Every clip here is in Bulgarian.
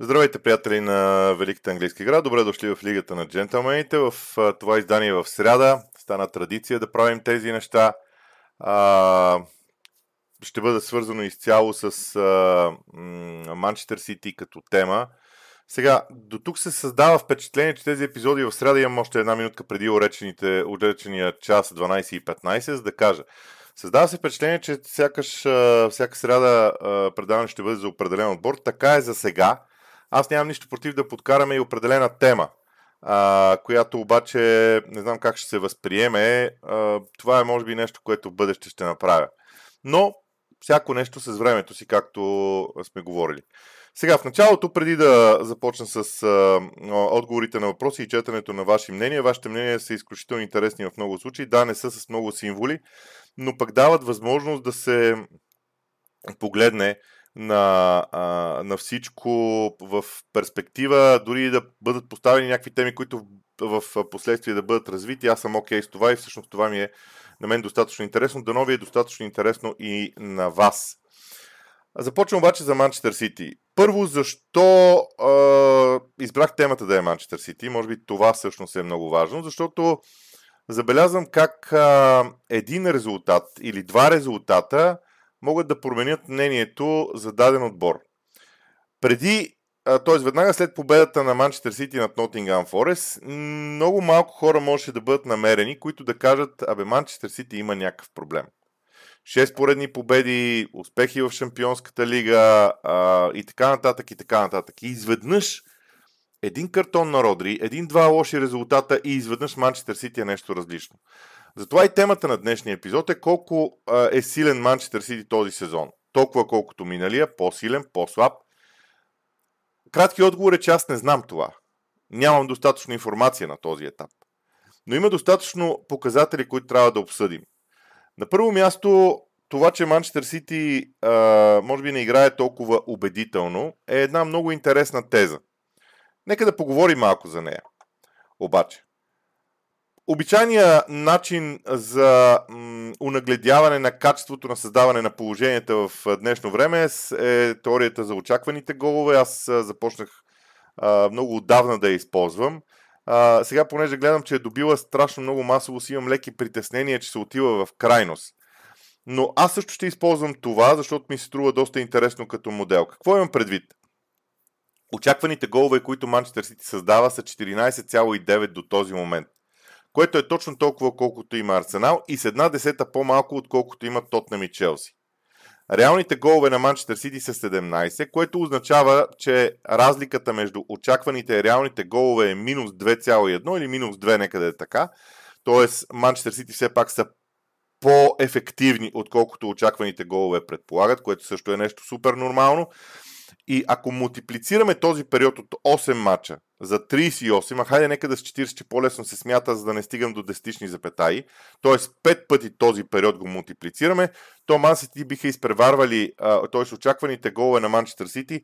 Здравейте, приятели на Великата английска игра. Добре дошли в Лигата на джентълмените. В това издание в сряда стана традиция да правим тези неща. Ще бъде свързано изцяло с Манчестър Сити като тема. Сега, до тук се създава впечатление, че тези епизоди в сряда имам още една минутка преди уречения час 12.15, за да кажа. Създава се впечатление, че сякаш, всяка сряда предаване ще бъде за определен отбор. Така е за сега. Аз нямам нищо против да подкараме и определена тема, а, която обаче не знам как ще се възприеме. А, това е може би нещо, което в бъдеще ще направя. Но всяко нещо с времето си, както сме говорили. Сега, в началото, преди да започна с а, отговорите на въпроси и четенето на ваши мнения, вашите мнения са изключително интересни в много случаи. Да, не са с много символи, но пък дават възможност да се погледне на, а, на всичко в перспектива, дори да бъдат поставени някакви теми, които в, последствие да бъдат развити. Аз съм окей okay с това и всъщност това ми е на мен достатъчно интересно. Дано ви е достатъчно интересно и на вас. Започвам обаче за Манчестър Сити. Първо, защо а, избрах темата да е Манчестър Сити? Може би това всъщност е много важно, защото забелязвам как а, един резултат или два резултата могат да променят мнението за даден отбор. Преди, т.е. веднага след победата на Манчестър Сити над Нотингам Форест, много малко хора можеше да бъдат намерени, които да кажат, абе Манчестър Сити има някакъв проблем. Шест поредни победи, успехи в Шампионската лига а, и така нататък и така нататък. И изведнъж един картон на Родри, един-два лоши резултата и изведнъж Манчестър Сити е нещо различно. Затова и темата на днешния епизод е колко а, е силен Манчестър Сити този сезон. Толкова колкото миналия, по-силен, по-слаб. Кратки отговор е, че аз не знам това. Нямам достатъчно информация на този етап. Но има достатъчно показатели, които трябва да обсъдим. На първо място, това, че Манчестър Сити може би не играе толкова убедително, е една много интересна теза. Нека да поговорим малко за нея. Обаче, Обичайният начин за м, унагледяване на качеството на създаване на положенията в днешно време е теорията за очакваните голове. Аз започнах а, много отдавна да я използвам. А, сега, понеже гледам, че е добила страшно много масово, си имам леки притеснения, че се отива в крайност. Но аз също ще използвам това, защото ми се струва доста интересно като модел. Какво имам предвид? Очакваните голове, които Манчестър Сити създава, са 14,9 до този момент което е точно толкова колкото има Арсенал и с една десета по-малко отколкото има Тотнам и Челси. Реалните голове на Манчестър Сити са 17, което означава, че разликата между очакваните и реалните голове е минус 2,1 или минус 2, нека да е така. Тоест, Манчестър Сити все пак са по-ефективни, отколкото очакваните голове предполагат, което също е нещо супер нормално. И ако мултиплицираме този период от 8 мача за 38, а хайде нека да с 40, че по-лесно се смята, за да не стигам до десетични запетаи, т.е. 5 пъти този период го мултиплицираме, то Ман биха изпреварвали, т.е. очакваните голове на Манчестър Сити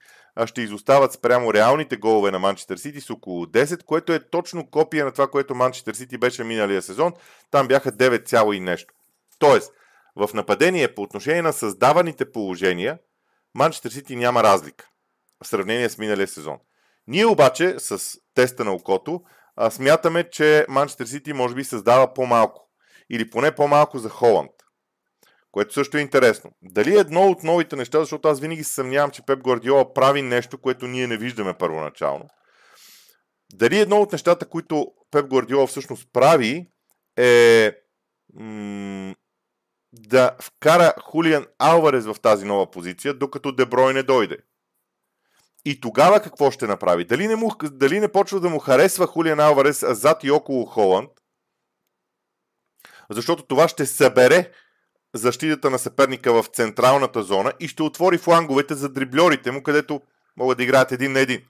ще изостават спрямо реалните голове на Манчестър Сити с около 10, което е точно копия на това, което Манчестър Сити беше миналия сезон. Там бяха 9, и нещо. Тоест, в нападение по отношение на създаваните положения, Манчестър Сити няма разлика в сравнение с миналия сезон. Ние обаче с теста на окото смятаме, че Манчестър Сити може би създава по-малко. Или поне по-малко за Холанд. Което също е интересно. Дали едно от новите неща, защото аз винаги се съмнявам, че Пеп Гвардиола прави нещо, което ние не виждаме първоначално. Дали едно от нещата, които Пеп Гвардиола всъщност прави, е м- да вкара Хулиан Алварес в тази нова позиция, докато Деброй не дойде. И тогава какво ще направи? Дали не, му, дали не почва да му харесва Хулиан Алварес зад и около Холанд? Защото това ще събере защитата на съперника в централната зона и ще отвори фланговете за дриблерите му, където могат да играят един на един.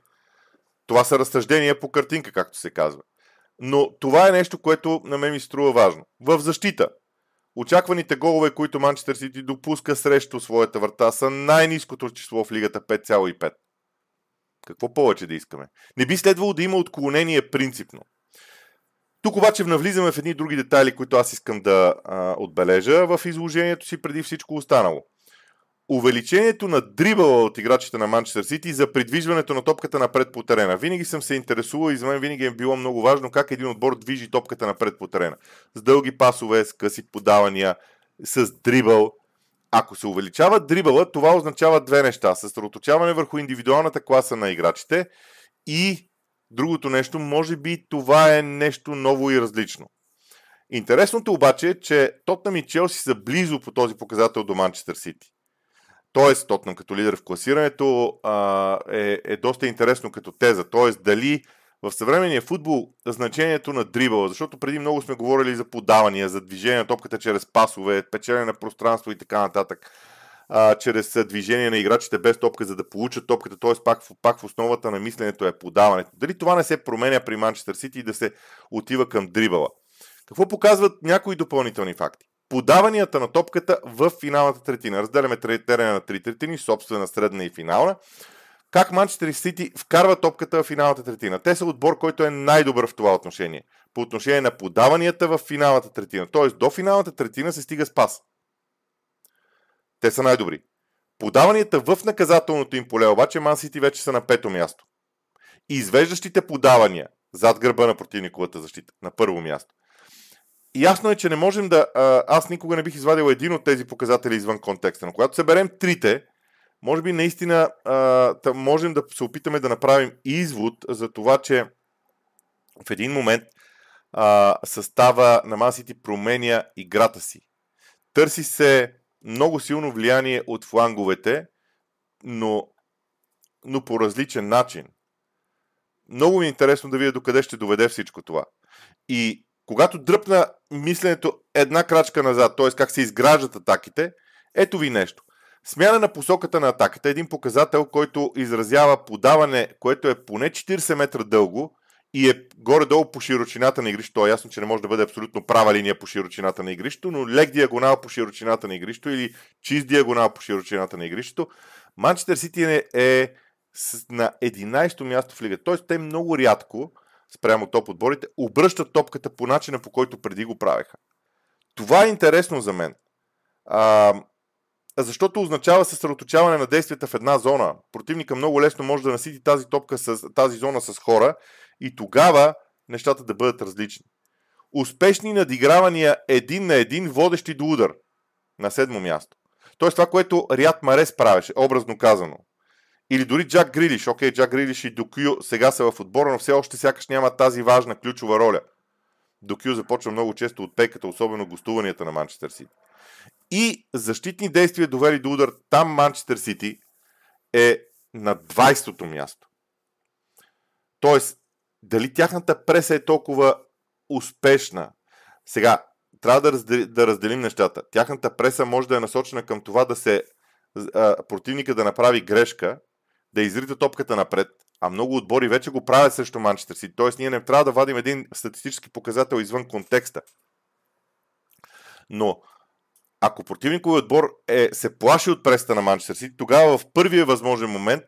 Това са разсъждения по картинка, както се казва. Но това е нещо, което на мен ми струва важно. В защита. Очакваните голове, които Манчестър Сити допуска срещу своята врата, са най-низкото число в лигата 5,5. Какво повече да искаме? Не би следвало да има отклонение принципно. Тук обаче навлизаме в едни други детайли, които аз искам да а, отбележа в изложението си преди всичко останало. Увеличението на дрибъла от играчите на Манчестър Сити за придвижването на топката напред по терена. Винаги съм се интересувал и за мен винаги е било много важно как един отбор движи топката напред по терена. С дълги пасове, с къси подавания, с дрибъл. Ако се увеличава дрибъла, това означава две неща. Съсредоточаване върху индивидуалната класа на играчите и другото нещо, може би това е нещо ново и различно. Интересното обаче е, че Тотнам и Челси са близо по този показател до Манчестър Сити. Тоест, Тотнам като лидер в класирането а, е, е доста интересно като теза. Тоест, дали в съвременния футбол значението на дрибъла, защото преди много сме говорили за подавания, за движение на топката чрез пасове, печелене на пространство и така нататък, а, чрез движение на играчите без топка, за да получат топката, т.е. Пак, пак в основата на мисленето е подаването. Дали това не се променя при Манчестър Сити и да се отива към дрибъла? Какво показват някои допълнителни факти? Подаванията на топката в финалната третина. Разделяме терена на три третини, собствена, средна и финална. Как Манчестър Сити вкарва топката в финалната третина? Те са отбор, който е най-добър в това отношение. По отношение на подаванията в финалната третина. Тоест до финалната третина се стига с пас. Те са най-добри. Подаванията в наказателното им поле, обаче Ман Сити вече са на пето място. Извеждащите подавания зад гърба на противниковата защита на първо място. Ясно е, че не можем да. Аз никога не бих извадил един от тези показатели извън контекста. Но когато съберем трите, може би наистина можем да се опитаме да направим извод за това, че в един момент състава на Масити променя играта си. Търси се много силно влияние от фланговете, но, но по различен начин. Много ми е интересно да видя докъде ще доведе всичко това. И когато дръпна мисленето една крачка назад, т.е. как се изграждат атаките, ето ви нещо. Смяна на посоката на атаката е един показател, който изразява подаване, което е поне 40 метра дълго и е горе-долу по широчината на игрището. То е ясно, че не може да бъде абсолютно права линия по широчината на игрището, но лек диагонал по широчината на игрището или чист диагонал по широчината на игрището. Манчестър Сити е, е на 11-то място в лигата. Тоест те много рядко спрямо топ отборите, обръщат топката по начина, по който преди го правеха. Това е интересно за мен. А, защото означава съсредоточаване на действията в една зона. Противника много лесно може да насити тази топка с тази зона с хора и тогава нещата да бъдат различни. Успешни надигравания един на един, водещи до удар на седмо място. Тоест това, което Риад Марес правеше, образно казано. Или дори Джак Грилиш. Окей, Джак Грилиш и Докю сега са в отбора, но все още сякаш няма тази важна ключова роля. Докю започва много често от пейката, особено гостуванията на Манчестър Сити. И защитни действия довели до удар там Манчестър Сити е на 20-то място. Тоест, дали тяхната преса е толкова успешна? Сега, трябва да, разделим, да разделим нещата. Тяхната преса може да е насочена към това да се а, противника да направи грешка да изрита топката напред, а много отбори вече го правят срещу Манчестър Сити. Тоест ние не трябва да вадим един статистически показател извън контекста. Но ако противниковият отбор е, се плаши от преста на Манчестър Сити, тогава в първия възможен момент,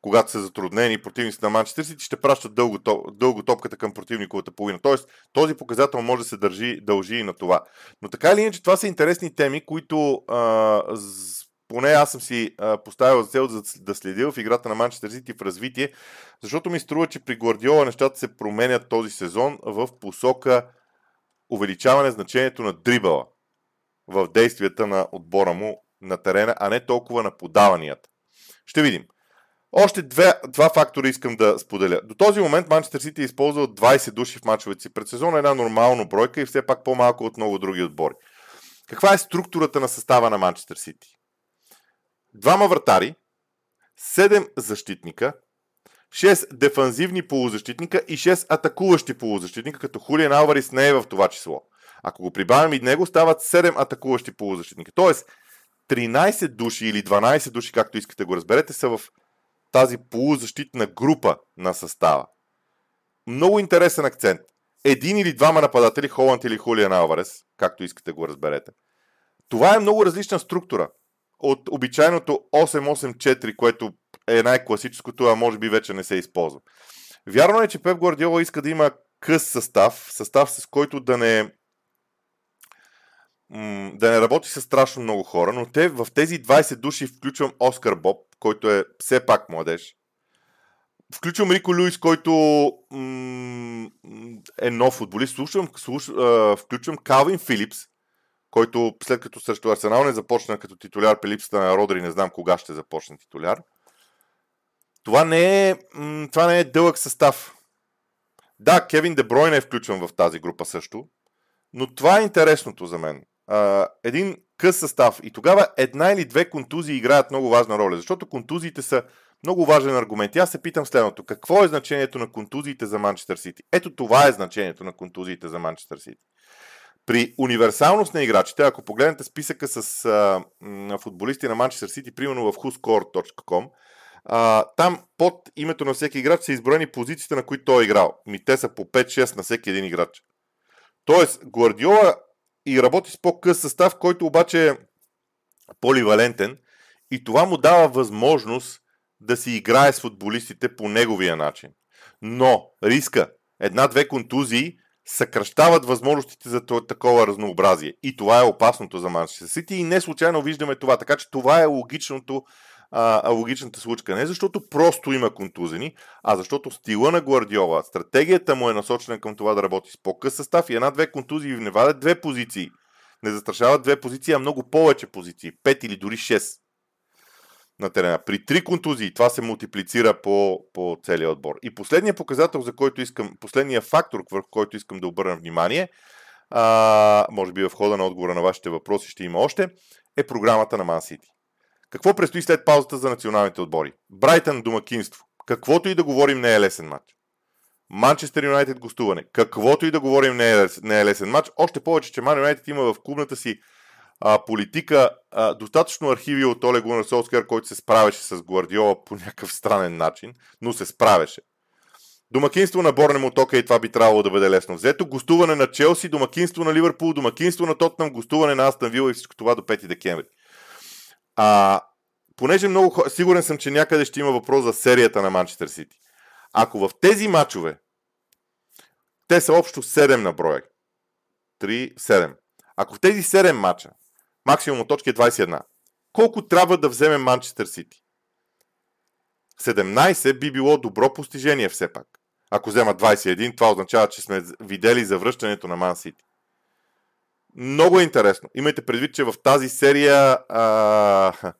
когато са затруднени противниците на Манчестър Сити, ще пращат дълго, дълго топката към противниковата половина. Тоест, този показател може да се държи, дължи и на това. Но така или иначе, това са интересни теми, които а, поне аз съм си а, поставил за цел да, следя в играта на Манчестър Сити в развитие, защото ми струва, че при Гвардиола нещата се променят този сезон в посока увеличаване значението на дрибала в действията на отбора му на терена, а не толкова на подаванията. Ще видим. Още две, два фактора искам да споделя. До този момент Манчестър Сити е използвал 20 души в мачовете си пред сезона, една нормална бройка и все пак по-малко от много други отбори. Каква е структурата на състава на Манчестър Сити? Двама вратари, 7 защитника, 6 дефанзивни полузащитника и 6 атакуващи полузащитника, като Хулиан Алварис не е в това число. Ако го прибавим и него, стават 7 атакуващи полузащитника. Тоест, 13 души или 12 души, както искате го разберете, са в тази полузащитна група на състава. Много интересен акцент. Един или двама нападатели, Холанд или Хулиан Алварес, както искате го разберете. Това е много различна структура от обичайното 8-8-4, което е най-класическото, а може би вече не се използва. Вярно е, че Пеп Гвардиола иска да има къс състав, състав с който да не да не работи с страшно много хора, но те в тези 20 души включвам Оскар Боб, който е все пак младеж. Включвам Рико Люис, който м- е нов футболист. Слушам, слуш, а, включвам Калвин Филипс, който след като срещу Арсенал не започна като титуляр при липсата на Родри, не знам кога ще започне титуляр. Това не е, това не е дълъг състав. Да, Кевин Дебройн е включван в тази група също, но това е интересното за мен. Един къс състав и тогава една или две контузии играят много важна роля, защото контузиите са много важен аргумент. И аз се питам следното. Какво е значението на контузиите за Манчестър Сити? Ето това е значението на контузиите за Манчестър Сити. При универсалност на играчите, ако погледнете списъка с а, м, футболисти на Манчестър Сити, примерно в whoscore.com, а, там под името на всеки играч са изброени позициите, на които той е играл. Ми те са по 5-6 на всеки един играч. Тоест, Гвардиола и работи с по-къс състав, който обаче е поливалентен и това му дава възможност да си играе с футболистите по неговия начин. Но риска, една-две контузии съкръщават възможностите за такова разнообразие. И това е опасното за Манчестър Сити и не случайно виждаме това. Така че това е логичното, а, логичната случка. Не защото просто има контузени, а защото стила на Гвардиола, стратегията му е насочена към това да работи с по-къс състав и една-две контузии не вадят две позиции. Не застрашават две позиции, а много повече позиции. Пет или дори шест на терена. При три контузии това се мултиплицира по, по целия отбор. И последният показател, за който искам, последният фактор, върху който искам да обърна внимание, а, може би в хода на отговора на вашите въпроси ще има още, е програмата на Man City. Какво предстои след паузата за националните отбори? Брайтън домакинство. Каквото и да говорим не е лесен матч. Манчестър Юнайтед гостуване. Каквото и да говорим не е, не е лесен матч. Още повече, че Ман Юнайтед има в клубната си а, политика а, достатъчно архиви от Оле Гунар който се справяше с Гвардиола по някакъв странен начин, но се справяше. Домакинство на Борнемут, окей, това би трябвало да бъде лесно взето. Гостуване на Челси, домакинство на Ливърпул, домакинство на Тотнам, гостуване на Астан Вила и всичко това до 5 декември. А, понеже много сигурен съм, че някъде ще има въпрос за серията на Манчестър Сити. Ако в тези матчове, те са общо 7 на броя, 3, 7. Ако в тези 7 мача максимум от точки е 21, колко трябва да вземе Манчестър Сити? 17 би било добро постижение все пак. Ако взема 21, това означава, че сме видели завръщането на Ман Сити. Много е интересно. Имайте предвид, че в тази серия а,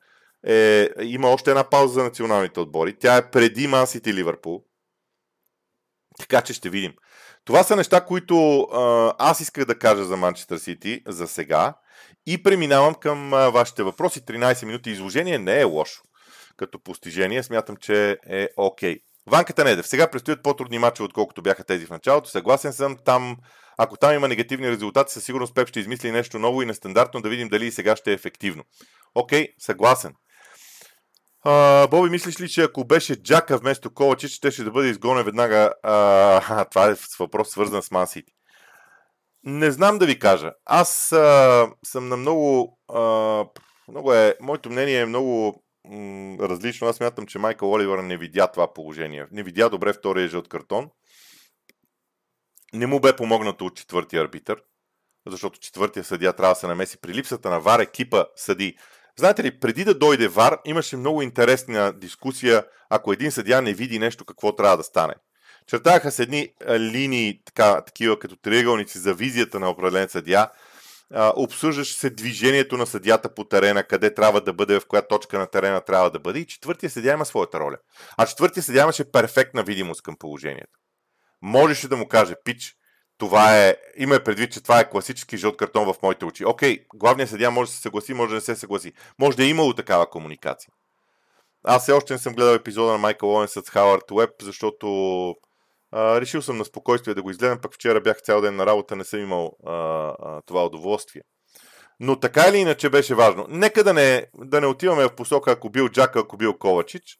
е, има още една пауза за националните отбори. Тя е преди Ман Сити Ливърпул. Така че ще видим. Това са неща, които аз исках да кажа за Манчестър Сити за сега. И преминавам към вашите въпроси. 13 минути изложение не е лошо. Като постижение смятам, че е окей. Okay. Ванката Недев. Сега предстоят по-трудни мачове, отколкото бяха тези в началото. Съгласен съм. Там, ако там има негативни резултати, със сигурност Пеп ще измисли нещо ново и нестандартно да видим дали и сега ще е ефективно. Окей, okay, съгласен. А, Боби, мислиш ли, че ако беше Джака вместо Ковачич, ще, ще бъде изгонен веднага? А, това е въпрос свързан с Ман Сити. Не знам да ви кажа. Аз а, съм на много... А, много е, моето мнение е много м- различно. Аз мятам, че Майкъл Оливър не видя това положение. Не видя добре втория жълт картон. Не му бе помогнато от четвъртия арбитър, защото четвъртия съдия трябва да се намеси. При липсата на ВАР екипа съди Знаете ли, преди да дойде ВАР, имаше много интересна дискусия, ако един съдия не види нещо, какво трябва да стане. Чертаха се едни линии, така, такива като триъгълници за визията на определен съдия. Обсъждаше се движението на съдята по терена, къде трябва да бъде, в коя точка на терена трябва да бъде. И четвъртия съдия има своята роля. А четвъртия съдия имаше перфектна видимост към положението. Можеше да му каже, пич, това е, има предвид, че това е класически жълт картон в моите очи. Окей, главният съдия може да се съгласи, може да не се съгласи. Може да е имало такава комуникация. Аз все още не съм гледал епизода на Майкъл Оуен с Хауърд Уеб, защото а, решил съм на спокойствие да го изгледам, пък вчера бях цял ден на работа, не съм имал а, а, това удоволствие. Но така или иначе беше важно. Нека да не, да не отиваме в посока, ако бил Джака, ако бил Ковачич.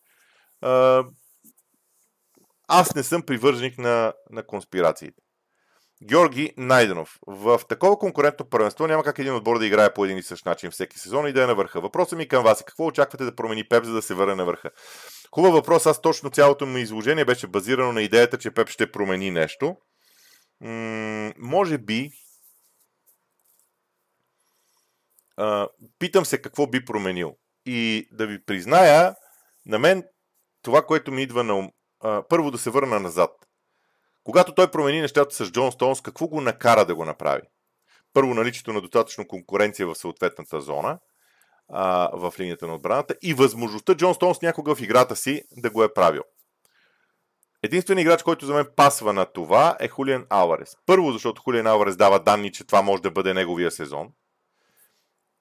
А, аз не съм привърженик на, на конспирациите. Георги Найденов. В такова конкурентно първенство няма как един отбор да играе по един и същ начин всеки сезон и да е на върха. Въпросът ми към вас е какво очаквате да промени Пеп, за да се върне на върха? Хубав въпрос. Аз точно цялото ми изложение беше базирано на идеята, че Пеп ще промени нещо. М- може би а, питам се какво би променил. И да ви призная, на мен това, което ми идва на а, първо да се върна назад. Когато той промени нещата с Джон Стоунс, какво го накара да го направи? Първо, наличието на достатъчно конкуренция в съответната зона, а, в линията на отбраната и възможността Джон Стоунс някога в играта си да го е правил. Единственият играч, който за мен пасва на това е Хулиан Алварес. Първо, защото Хулиан Алварес дава данни, че това може да бъде неговия сезон.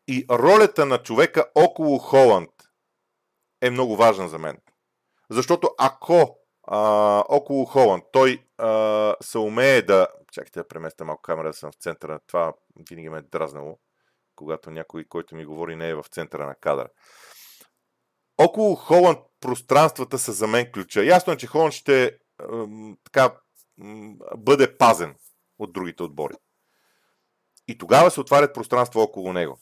И ролята на човека около Холанд е много важна за мен. Защото ако а, около Холанд той а, се умее да... Чакайте да преместя малко камера, да съм в центъра. Това винаги ме е дразнало, когато някой, който ми говори, не е в центъра на кадъра. Около Холанд пространствата са за мен ключа. Ясно е, че Холанд ще е, така, бъде пазен от другите отбори. И тогава се отварят пространства около него.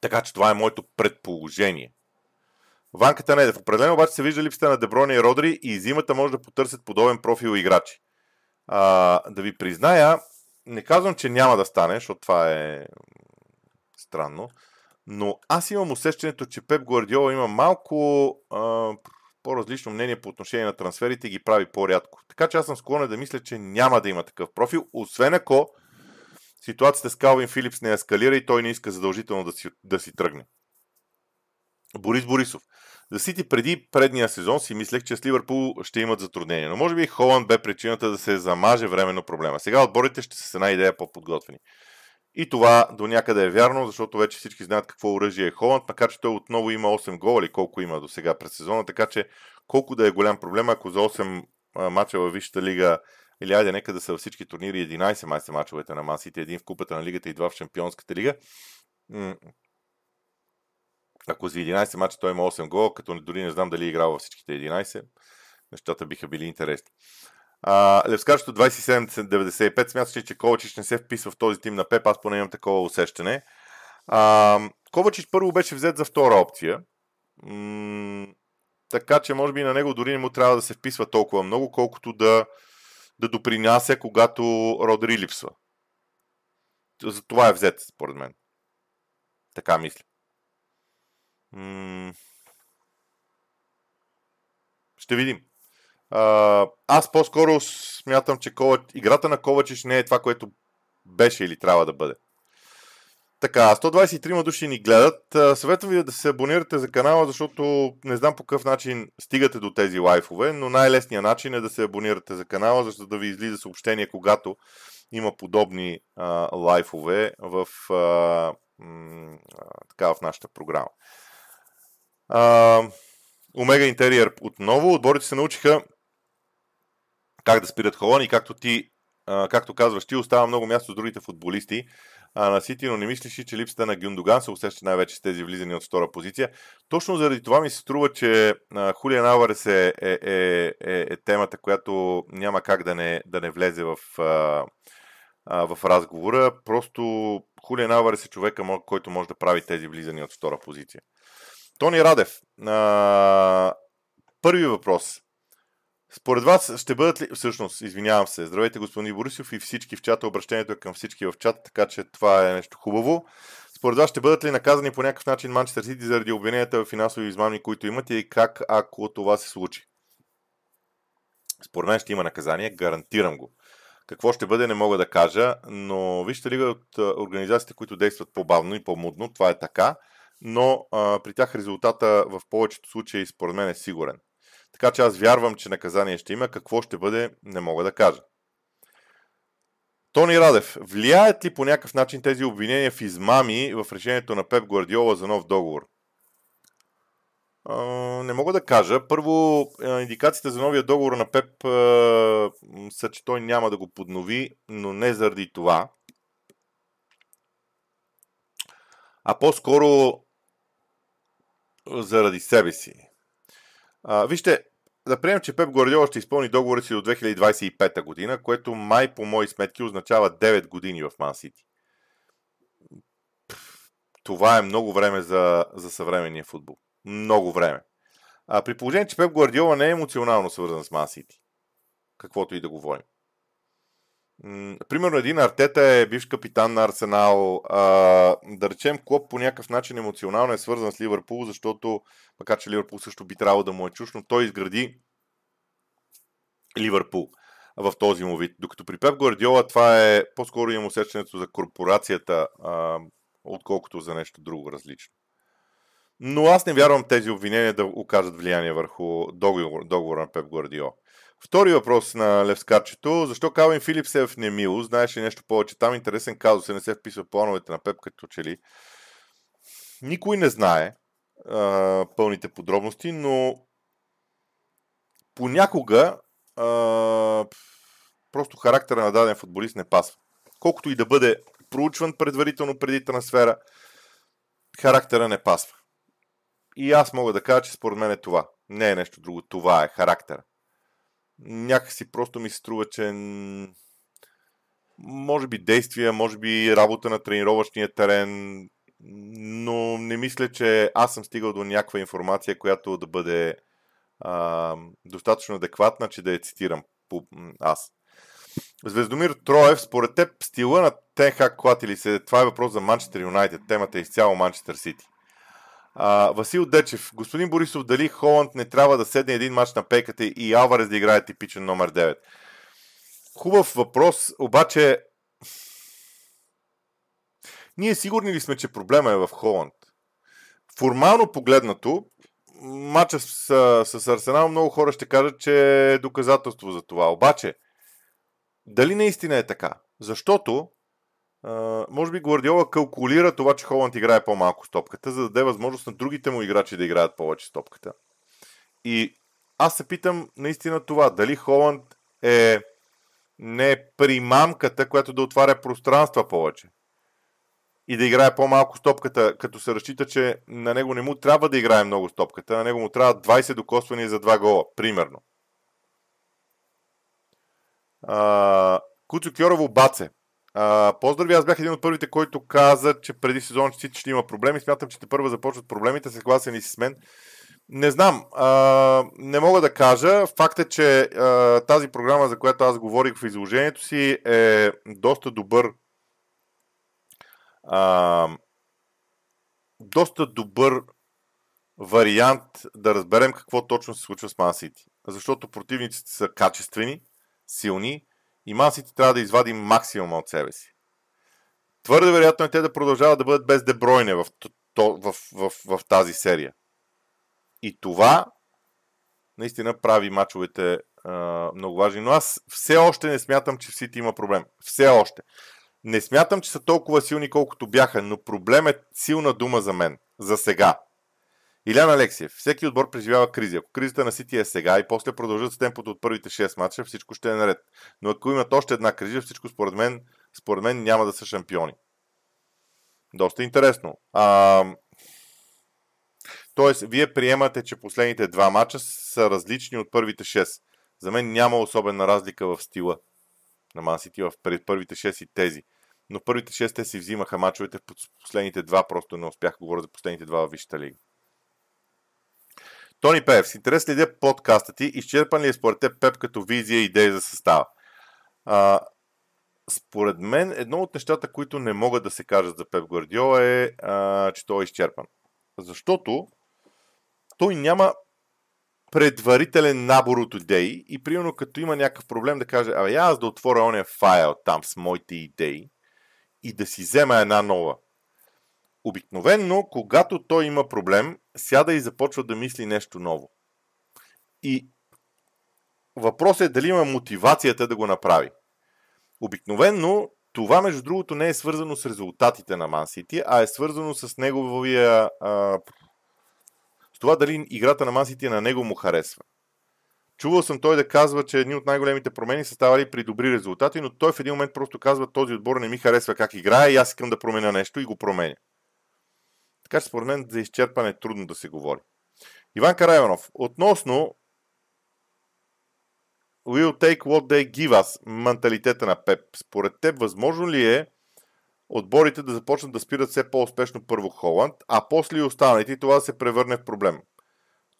Така че това е моето предположение. Ванката не е. В определено обаче се вижда липсата на Деброни и Родри и зимата може да потърсят подобен профил играчи. А, да ви призная, не казвам, че няма да стане, защото това е странно, но аз имам усещането, че Пеп Гвардиола има малко а, по-различно мнение по отношение на трансферите и ги прави по-рядко. Така че аз съм склонен да мисля, че няма да има такъв профил, освен ако ситуацията с Калвин Филипс не ескалира и той не иска задължително да си, да си тръгне. Борис Борисов. За Сити преди предния сезон си мислех, че с Ливърпул ще имат затруднения, но може би Холанд бе причината да се замаже временно проблема. Сега отборите ще са с една идея по-подготвени. И това до някъде е вярно, защото вече всички знаят какво оръжие е Холанд, макар че той отново има 8 гола или колко има до сега през сезона, така че колко да е голям проблем, ако за 8 мача във Висшата лига или айде нека да са във всички турнири 11 май мачовете на Масите, един в купата на лигата и два в Шампионската лига. Ако за 11 мача той има 8 гола, като дори не знам дали е играл във всичките 11, нещата биха били интересни. Левскарчето 27-95 смяташе, че Ковачич не се вписва в този тим на Пеп, аз поне имам такова усещане. А, Ковачич първо беше взет за втора опция. М- така че може би на него дори не му трябва да се вписва толкова много, колкото да, да допринася, когато Родри липсва. За това е взет, според мен. Така мисля. Ще видим. А, аз по-скоро смятам, че играта на Ковачич не е това, което беше или трябва да бъде. Така, 123 души ни гледат. Съветвам ви да се абонирате за канала, защото не знам по какъв начин стигате до тези лайфове, но най-лесният начин е да се абонирате за канала, защото да ви излиза съобщение, когато има подобни а, лайфове в, а, м, така, в нашата програма. А, Омега Интериер отново. Отборите се научиха как да спират Холан и както ти, а, както казваш, ти остава много място с другите футболисти а, на Сити, но не мислиш ли, че липсата на Гюндоган се усеща най-вече с тези влизания от втора позиция. Точно заради това ми се струва, че Хулиан Алварес е, е, е, е, е темата, която няма как да не, да не влезе в, а, а, в разговора. Просто Хулиан Алварес е човека, който може да прави тези влизания от втора позиция. Тони Радев. А, първи въпрос. Според вас ще бъдат ли... Всъщност, извинявам се. Здравейте, господин Борисов и всички в чата. Обращението е към всички в чата, така че това е нещо хубаво. Според вас ще бъдат ли наказани по някакъв начин Манчестър Сити заради обвиненията в финансови измами, които имат и как ако това се случи? Според мен ще има наказание, гарантирам го. Какво ще бъде, не мога да кажа, но вижте ли от организациите, които действат по-бавно и по-мудно, това е така, но а, при тях резултата в повечето случаи според мен е сигурен. Така че аз вярвам, че наказание ще има. Какво ще бъде, не мога да кажа. Тони Радев, влияят ли по някакъв начин тези обвинения в измами в решението на Пеп Гвардиола за нов договор? не мога да кажа. Първо, индикациите за новия договор на Пеп са, че той няма да го поднови, но не заради това. А по-скоро заради себе си. А, вижте, да приемем, че Пеп Гвардиола ще изпълни договора си до 2025 година, което май по мои сметки означава 9 години в Ман Сити. Това е много време за, за съвременния футбол. Много време. А при положение, че Пеп Гвардиола не е емоционално свързан с Ман Сити, каквото и да говорим. Примерно един Артета е бивш капитан на Арсенал. А, да речем, Клоп по някакъв начин емоционално е свързан с Ливърпул, защото, макар че Ливърпул също би трябвало да му е чуш, но той изгради Ливърпул в този му вид. Докато при Пеп Гвардиола това е по-скоро имам усещането за корпорацията, а, отколкото за нещо друго различно. Но аз не вярвам тези обвинения да окажат влияние върху договор, договора на Пеп Гвардиола. Втори въпрос на Левскарчето. Защо Калвин Филипс е в Немило? Знаеш ли нещо повече? Там интересен казус не се вписва плановете на Пеп, като че ли. Никой не знае а, пълните подробности, но понякога а, просто характера на даден футболист не пасва. Колкото и да бъде проучван предварително преди трансфера, характера не пасва. И аз мога да кажа, че според мен е това. Не е нещо друго. Това е характера някакси просто ми се струва, че може би действия, може би работа на тренировъчния терен, но не мисля, че аз съм стигал до някаква информация, която да бъде а, достатъчно адекватна, че да я цитирам по, аз. Звездомир Троев, според теб стила на Тенхак клати ли се? Това е въпрос за Манчестър Юнайтед. Темата е изцяло Манчестър Сити. А, Васил Дечев. Господин Борисов, дали Холанд не трябва да седне един матч на пейката и Алварес да играе типичен номер 9? Хубав въпрос, обаче ние сигурни ли сме, че проблема е в Холанд? Формално погледнато, матча с, с Арсенал много хора ще кажат, че е доказателство за това. Обаче, дали наистина е така? Защото може би Гвардиола калкулира това, че Холанд играе по-малко с топката, за да даде възможност на другите му играчи да играят повече с топката. И аз се питам наистина това, дали Холанд е не примамката, която да отваря пространства повече и да играе по-малко с топката, като се разчита, че на него не му трябва да играе много с топката, на него му трябва 20 докосвания за 2 гола, примерно. Куцо Кьорово Баце. Поздрави, аз бях един от първите, който каза, че преди сезон че ще има проблеми. Смятам, че те първо започват проблемите. Съгласен си с мен? Не знам. А, не мога да кажа. Факт е, че а, тази програма, за която аз говорих в изложението си, е доста добър. А, доста добър вариант да разберем какво точно се случва с City. Защото противниците са качествени, силни и Мансити трябва да извади максимума от себе си. Твърде вероятно е те да продължават да бъдат без Дебройне в, в, в, в, в тази серия. И това наистина прави мачовете а, много важни. Но аз все още не смятам, че в Сити има проблем. Все още. Не смятам, че са толкова силни, колкото бяха, но проблем е силна дума за мен. За сега. Илян Алексиев. Всеки отбор преживява кризи. Ако кризата на Сити е сега и после продължат с темпото от първите 6 мача, всичко ще е наред. Но ако имат още една криза, всичко според мен, според мен няма да са шампиони. Доста интересно. А, тоест, вие приемате, че последните два мача са различни от първите 6. За мен няма особена разлика в стила на Ман Сити в първите 6 и тези. Но първите 6 те си взимаха мачовете, последните два просто не успях да говоря за последните два в Висшата лига. Тони Пев, с интерес следя подкаста ти. Изчерпан ли е според теб Пеп като визия и идея за състава? А, според мен, едно от нещата, които не могат да се кажат за Пеп Гвардиола е, а, че той е изчерпан. Защото той няма предварителен набор от идеи и примерно като има някакъв проблем да каже, абе аз да отворя ония файл там с моите идеи и да си взема една нова. Обикновенно, когато той има проблем, сяда и започва да мисли нещо ново. И въпросът е дали има мотивацията да го направи. Обикновенно това, между другото, не е свързано с резултатите на Man City, а е свързано с неговия... А, с това дали играта на Man City на него му харесва. Чувал съм той да казва, че едни от най-големите промени са ставали при добри резултати, но той в един момент просто казва, този отбор не ми харесва как играе и аз искам да променя нещо и го променя. Така че според мен за изчерпане е трудно да се говори. Иван Карайванов, относно Will take what they give us, менталитета на Пеп. Според теб, възможно ли е отборите да започнат да спират все по-успешно първо Холанд, а после и останалите и това да се превърне в проблем?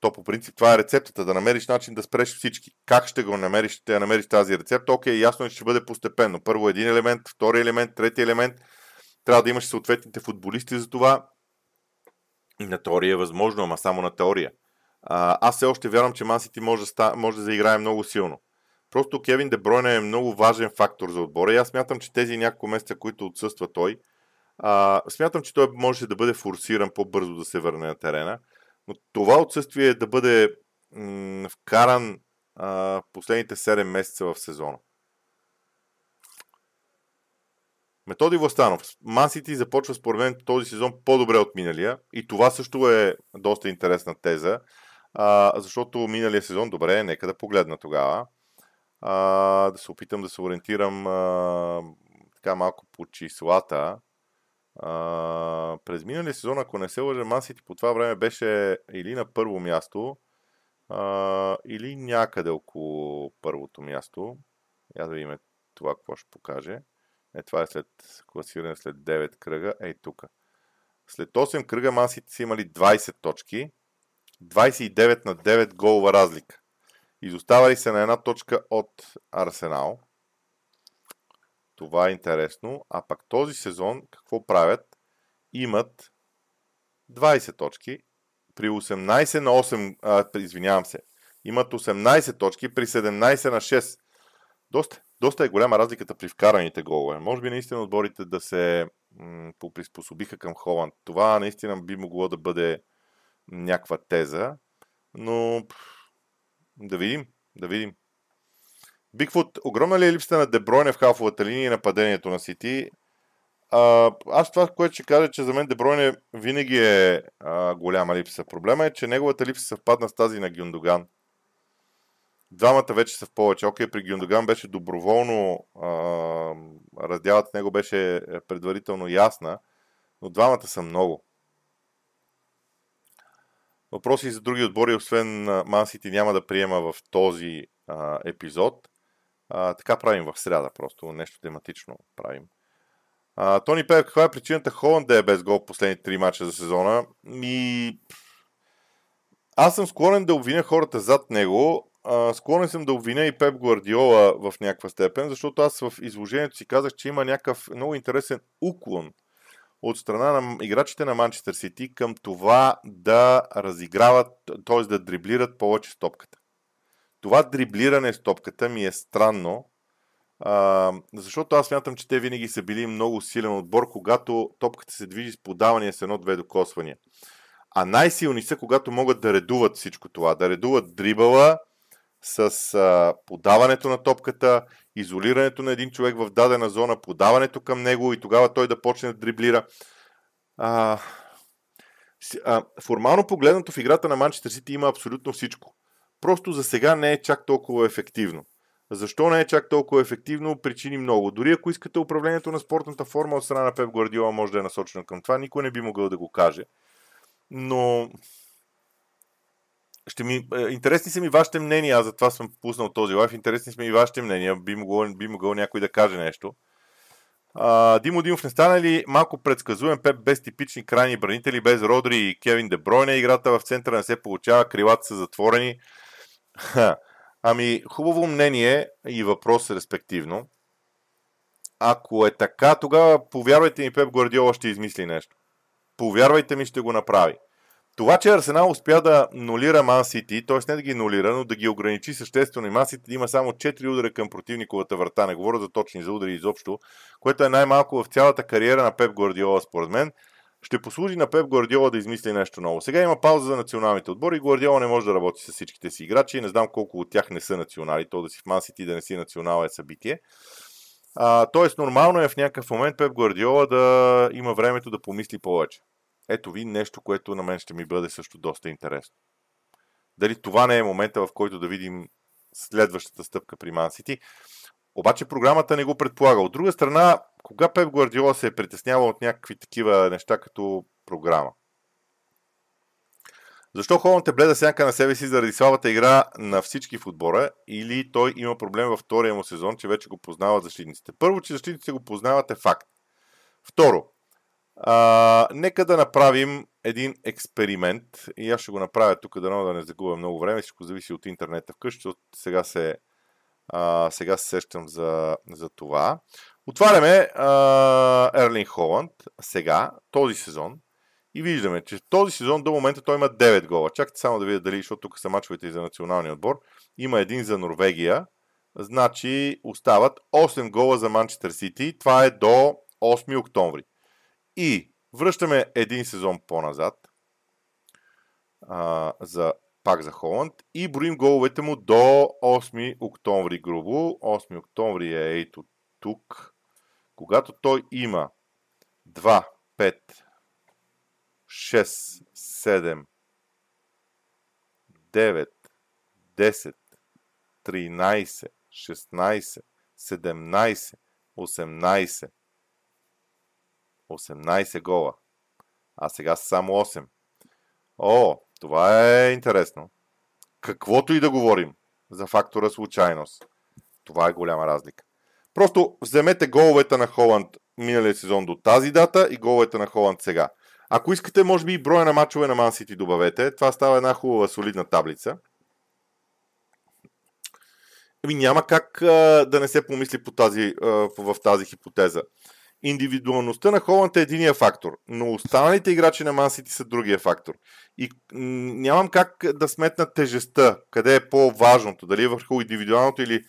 То по принцип това е рецептата, да намериш начин да спреш всички. Как ще го намериш, ще намериш тази рецепта? Окей, ясно е, че ще бъде постепенно. Първо един елемент, втори елемент, трети елемент. Трябва да имаш съответните футболисти за това. На теория е възможно, ама само на теория. А, аз все още вярвам, че Мансити може може да заиграе много силно. Просто Кевин Дебройне е много важен фактор за отбора и аз смятам, че тези няколко месеца, които отсъства той, а, смятам, че той може да бъде форсиран по-бързо да се върне на терена. Но това отсъствие е да бъде м- вкаран а, последните 7 месеца в сезона. Методи Властанов. Мансити започва според мен този сезон по-добре от миналия и това също е доста интересна теза, а, защото миналия сезон, добре, нека да погледна тогава, а, да се опитам да се ориентирам а, така малко по числата. А, през миналия сезон, ако не се лъжа, Мансити по това време беше или на първо място, а, или някъде около първото място. Я да видим това какво ще покаже. Е, това е след класиране след 9 кръга. Ей тук. След 8 кръга Мансити са имали 20 точки. 29 на 9 голова разлика. Изоставали се на една точка от Арсенал. Това е интересно. А пък този сезон какво правят? Имат 20 точки при 18 на 8, а, извинявам се, имат 18 точки при 17 на 6. Доста, доста е голяма разликата при вкараните голове. Може би наистина отборите да се м- поприспособиха към Холанд. Това наистина би могло да бъде някаква теза, но да видим, да видим. Бигфут, огромна ли е липсата на Дебройне в халфовата линия и нападението на Сити? А, аз това, което ще кажа, че за мен Дебройне винаги е а, голяма липса. Проблема е, че неговата липса съвпадна с тази на Гюндоган. Двамата вече са в повече. Окей, при Гюндоган беше доброволно, а, разделата него беше предварително ясна, но двамата са много. Въпроси за други отбори, освен Мансити, няма да приема в този а, епизод. А, така правим в среда, просто нещо тематично правим. А, Тони Пев, каква е причината Холанд да е без гол в последните три мача за сезона? И... Аз съм склонен да обвиня хората зад него. А, склонен съм да обвиня и Пеп Гвардиола в някаква степен, защото аз в изложението си казах, че има някакъв много интересен уклон от страна на играчите на Манчестър Сити към това да разиграват, т.е. да дриблират повече стопката. Това дриблиране с топката ми е странно, а, защото аз смятам, че те винаги са били много силен отбор, когато топката се движи с подавания с едно-две докосвания. А най-силни са, когато могат да редуват всичко това. Да редуват дрибала с а, подаването на топката, изолирането на един човек в дадена зона, подаването към него и тогава той да почне да дриблира. А, а, формално погледнато в играта на Манчестър Сити има абсолютно всичко. Просто за сега не е чак толкова ефективно. Защо не е чак толкова ефективно? Причини много. Дори ако искате управлението на спортната форма от страна на Пеп Гвардиола може да е насочено към това, никой не би могъл да го каже. Но ще ми, е, интересни са ми вашите мнения, аз затова съм пуснал този лайф, интересни са ми и вашите мнения, би могъл, би могъл някой да каже нещо. А, Димо Димов не стана ли малко предсказуем Пеп без типични крайни бранители, без Родри и Кевин Дебройне, играта в центъра не се получава, крилата са затворени. Ха. Ами, хубаво мнение и въпрос респективно. Ако е така, тогава повярвайте ми, Пеп Гвардиола ще измисли нещо. Повярвайте ми, ще го направи. Това, че Арсенал успя да нулира Ман Сити, т.е. не да ги нулира, но да ги ограничи съществено и Ман Сити има само 4 удара към противниковата врата, не говоря за точни за удари изобщо, което е най-малко в цялата кариера на Пеп Гвардиола, според мен, ще послужи на Пеп Гвардиола да измисли нещо ново. Сега има пауза за националните отбори и Гвардиола не може да работи с всичките си играчи. Не знам колко от тях не са национали. То да си в Ман Сити да не си национал е събитие. А, тоест, нормално е в някакъв момент Пеп Гвардиола да има времето да помисли повече. Ето ви нещо, което на мен ще ми бъде също доста интересно. Дали това не е момента, в който да видим следващата стъпка при Ман Сити. Обаче програмата не го предполага. От друга страна, кога Пеп Гвардиола се е притеснявал от някакви такива неща като програма? Защо Холанд е бледа сянка на себе си заради слабата игра на всички в отбора или той има проблем във втория му сезон, че вече го познават защитниците? Първо, че защитниците го познават е факт. Второ, а, нека да направим един експеримент и аз ще го направя тук, да, да не загубя много време, всичко зависи от интернета вкъщи, защото сега се, а, сега се сещам за, за това. Отваряме Ерлин Холанд сега, този сезон, и виждаме, че този сезон до момента той има 9 гола. Чакайте само да видя дали, защото тук са мачовете и за националния отбор. Има един за Норвегия. Значи остават 8 гола за Манчестър Сити. Това е до 8 октомври. И връщаме един сезон по-назад а, за, пак за Холанд и броим головете му до 8 октомври грубо. 8 октомври е ето тук. Когато той има 2, 5, 6, 7, 9, 10, 13, 16, 17, 18. 18 гола. А сега са само 8. О, това е интересно. Каквото и да говорим за фактора случайност, това е голяма разлика. Просто вземете головете на Холанд миналия сезон до тази дата и головете на Холанд сега. Ако искате, може би и броя на мачове на Ман Сити добавете. Това става една хубава солидна таблица. Ами няма как а, да не се помисли по тази, а, в тази хипотеза. Индивидуалността на Холанд е единия фактор, но останалите играчи на Ман Сити са другия фактор. И нямам как да сметна тежестта, къде е по-важното, дали е върху индивидуалното или...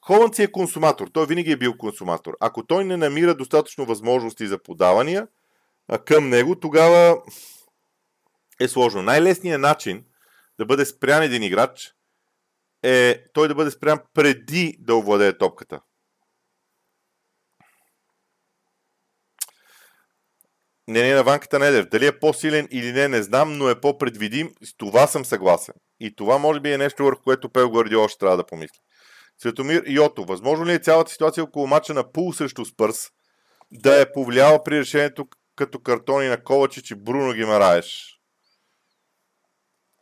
Холанд си е консуматор, той винаги е бил консуматор. Ако той не намира достатъчно възможности за подавания към него, тогава е сложно. Най-лесният начин да бъде спрян един играч е той да бъде спрян преди да овладее топката. Не, не, на Ванката Недев. Дали е по-силен или не, не знам, но е по-предвидим. С това съм съгласен. И това може би е нещо, върху което Пел Гвардиол ще трябва да помисли. Светомир Йото. Възможно ли е цялата ситуация около мача на Пул срещу Спърс да е повлияла при решението като картони на Ковачич и Бруно Гимараеш?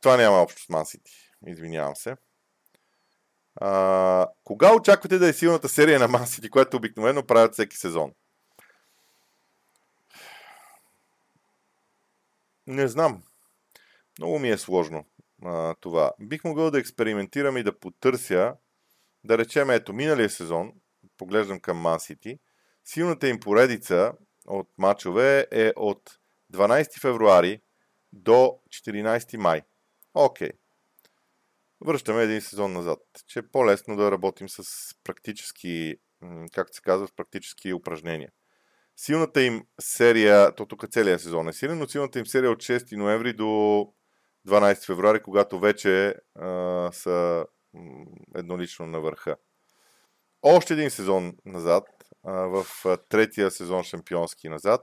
Това няма общо с Мансити. Извинявам се. А, кога очаквате да е силната серия на Мансити, която обикновено правят всеки сезон? Не знам. Много ми е сложно а, това. Бих могъл да експериментирам и да потърся, да речем, ето, миналия сезон, поглеждам към Ман Сити, силната им поредица от матчове е от 12 февруари до 14 май. Окей. Okay. Връщаме един сезон назад, че е по-лесно да работим с практически, както се казва, с практически упражнения. Силната им серия, то тук целият сезон е силен, но силната им серия от 6 ноември до 12 февруари, когато вече а, са еднолично на върха. Още един сезон назад, а, в третия сезон шампионски назад,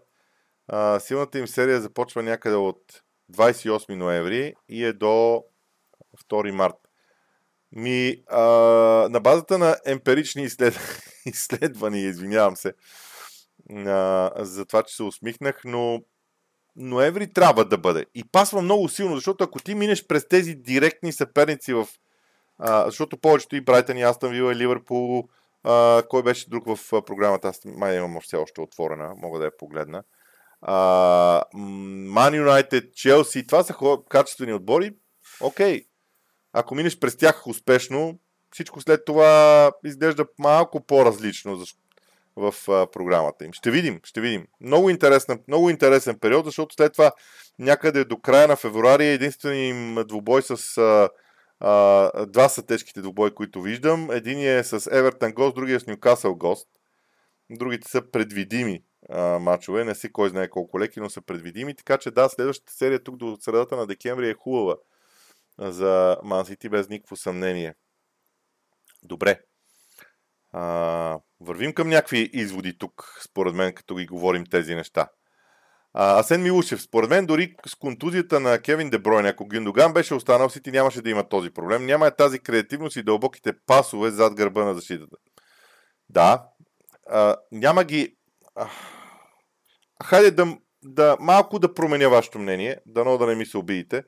а, силната им серия започва някъде от 28 ноември и е до 2 март. Ми, а, на базата на емпирични изслед... изследвания, извинявам се, а, за това, че се усмихнах, но ноември трябва да бъде. И пасва много силно, защото ако ти минеш през тези директни съперници в... А, защото повечето и Брайтън, и Астън Вила, и Ливърпул, а, кой беше друг в програмата, аз май имам все още отворена, мога да я погледна. Ман Юнайтед, Челси, това са качествени отбори. Окей, okay. ако минеш през тях успешно, всичко след това изглежда малко по-различно, защото в а, програмата им. Ще видим, ще видим. Много, интересен, много интересен период, защото след това някъде до края на февруари е единственият им двубой с а, а, два са тежките двубои, които виждам. Един е с Евертън Гост, другия е с Ньюкасъл Гост. Другите са предвидими а, матчове, не си кой знае колко леки, но са предвидими. Така че да, следващата серия тук до средата на декември е хубава за Мансити без никакво съмнение. Добре. А, вървим към някакви изводи тук, според мен, като ги говорим тези неща. А, Асен Милушев, според мен дори с контузията на Кевин Дебройн, ако Гюндоган беше останал, Сити нямаше да има този проблем. Няма е тази креативност и дълбоките пасове зад гърба на защитата. Да, а, няма ги... А, хайде да, да малко да променя вашето мнение, дано да не ми се обидите.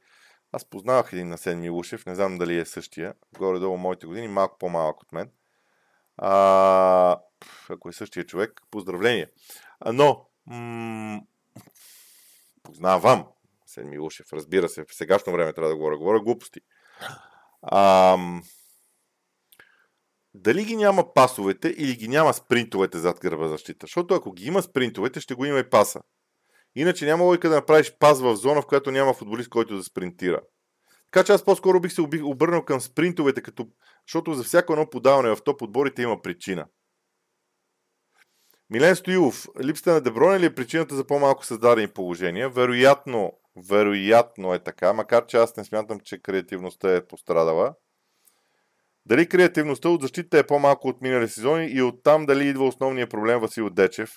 Аз познавах един Асен Милушев, не знам дали е същия, горе-долу моите години, малко по-малък от мен. А, ако е същия човек, поздравление. Но, м- познавам Асен Милушев. Разбира се, в сегашно време трябва да говоря. Говоря глупости. А, дали ги няма пасовете или ги няма спринтовете зад гърба защита? Защото ако ги има спринтовете, ще го има и паса. Иначе няма логика да направиш пас в зона, в която няма футболист, който да спринтира. Така че аз по-скоро бих се обърнал към спринтовете, като... защото за всяко едно подаване в топ отборите има причина. Милен Стоилов, липсата на Деброн ли е причината за по-малко създадени положения? Вероятно, вероятно е така, макар че аз не смятам, че креативността е пострадала. Дали креативността от защита е по-малко от минали сезони и оттам дали идва основния проблем Васил Дечев?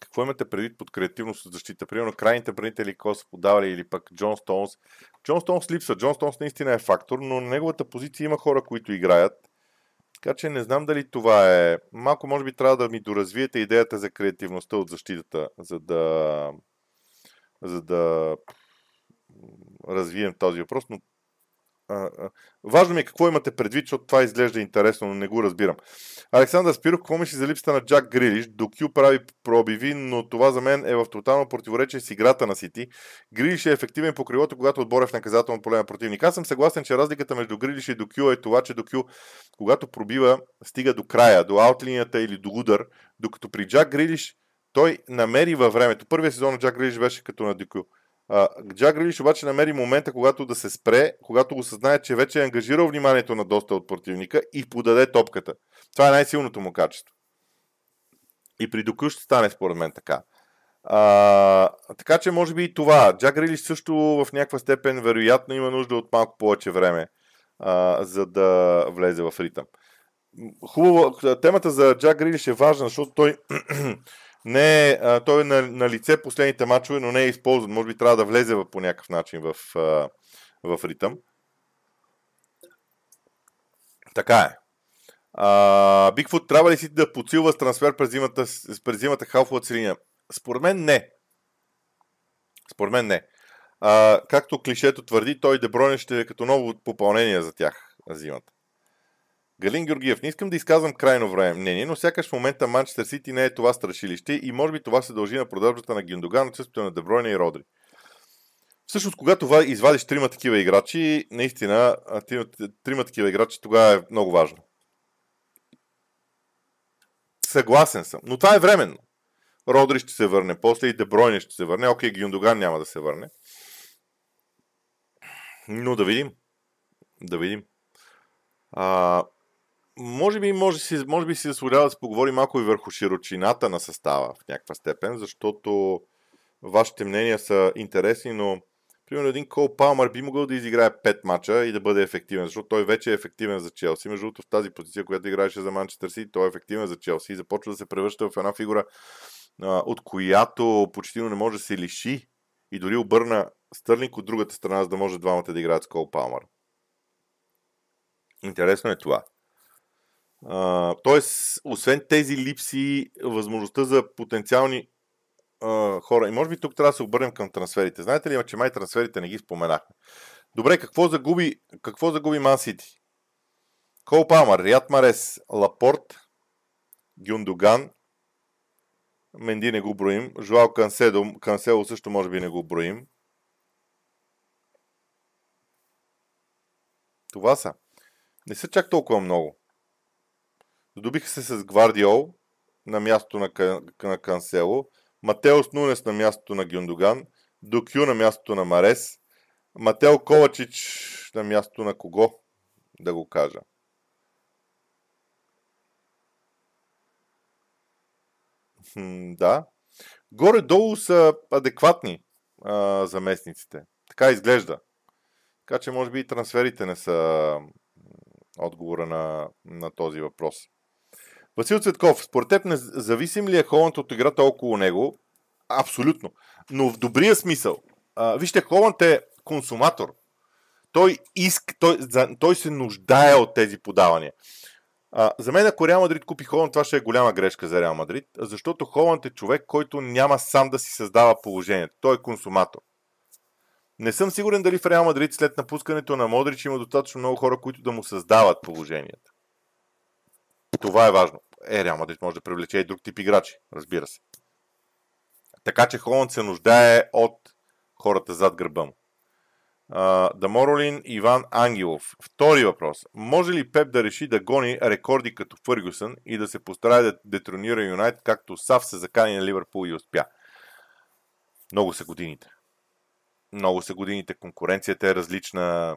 Какво имате предвид под креативност от защита? Примерно крайните бранители, какво са подавали или пък Джон Стоунс. Джон Стоунс липсва. Джон Стоунс наистина е фактор, но на неговата позиция има хора, които играят. Така че не знам дали това е... Малко може би трябва да ми доразвиете идеята за креативността от защитата, за да, за да развием този въпрос, но важно ми е какво имате предвид, защото това изглежда интересно, но не го разбирам. Александър Спиров, какво мисли за липсата на Джак Грилиш? До Кю прави пробиви, но това за мен е в тотално противоречие с играта на Сити. Грилиш е ефективен по крилото, когато отбор в наказателно поле на противник. Аз съм съгласен, че разликата между Грилиш и до Кю е това, че до Кю, когато пробива, стига до края, до аутлинията или до удар, докато при Джак Грилиш той намери във времето. Първия сезон на Джак Грилиш беше като на Дюкю. Джак Грилиш обаче намери момента, когато да се спре, когато го съзнае, че вече е ангажирал вниманието на доста от противника и подаде топката. Това е най-силното му качество. И при Доку ще стане според мен така. А, така че може би и това. Джак Грилиш също в някаква степен вероятно има нужда от малко повече време, а, за да влезе в ритъм. Хубаво, темата за Джак Грилиш е важна, защото той не е, а, той е на, на лице последните мачове, но не е използван. Може би трябва да влезе в, по някакъв начин в, а, в ритъм. Така е. Бигфут трябва ли си да подсилва с трансфер през зимата, през зимата халфовата линия? Според мен не. Според мен не. А, както клишето твърди, той Деброне ще е като ново попълнение за тях зимата. Галин Георгиев, не искам да изказвам крайно време мнение, но сякаш в момента Манчестър Сити не е това страшилище и може би това се дължи на продажбата на Гюндоган, отсъствието на Дебройна и Родри. Всъщност, когато извадиш трима такива играчи, наистина, трима, трима такива играчи, тогава е много важно. Съгласен съм, но това е временно. Родри ще се върне, после и Дебройне ще се върне, окей, Гюндоган няма да се върне. Но да видим. Да видим. А, може би, може, си, може би си заслужава да се поговори малко и върху широчината на състава в някаква степен, защото вашите мнения са интересни, но примерно един Кол Палмър би могъл да изиграе 5 мача и да бъде ефективен, защото той вече е ефективен за Челси. Между другото, в тази позиция, която играеше за Манчестър Сити, той е ефективен за Челси и започва да се превръща в една фигура, от която почти не може да се лиши и дори обърна Стърлинг от другата страна, за да може двамата да играят с Кол Палмър. Интересно е това. Тоест, освен тези липси, възможността за потенциални а, хора. И може би тук трябва да се обърнем към трансферите. Знаете ли, че май трансферите не ги споменахме. Добре, какво загуби, какво загуби Ман Сити? Кол Палмар, Рият Марес, Лапорт, Гюндоган, Менди не го броим, Жуал Канседо, Кансело също може би не го броим. Това са. Не са чак толкова много. Здобиха се с Гвардиол на място на, на Кансело, Матеос Нунес на мястото на Гюндоган, Докю на мястото на Марес, Матео Ковачич на мястото на кого, да го кажа. Хм, да. Горе-долу са адекватни а, заместниците. Така изглежда. Така че може би и трансферите не са отговора на, на този въпрос. Васил Цветков, според теб независим ли е Холанд от играта около него? Абсолютно. Но в добрия смисъл. А, вижте, Холанд е консуматор. Той, иск, той, той се нуждае от тези подавания. А, за мен, ако Реал Мадрид купи Холанд, това ще е голяма грешка за Реал Мадрид, защото Холанд е човек, който няма сам да си създава положението. Той е консуматор. Не съм сигурен дали в Реал Мадрид след напускането на Модрич има достатъчно много хора, които да му създават положението. Това е важно. Е, Реал Мадрид може да привлече и друг тип играчи, разбира се. Така че Холанд се нуждае от хората зад гърба му. Даморолин Иван Ангелов. Втори въпрос. Може ли Пеп да реши да гони рекорди като Фъргюсън и да се постарае да детронира Юнайт, както Сав се закани на Ливърпул и успя? Много са годините. Много са годините. Конкуренцията е различна.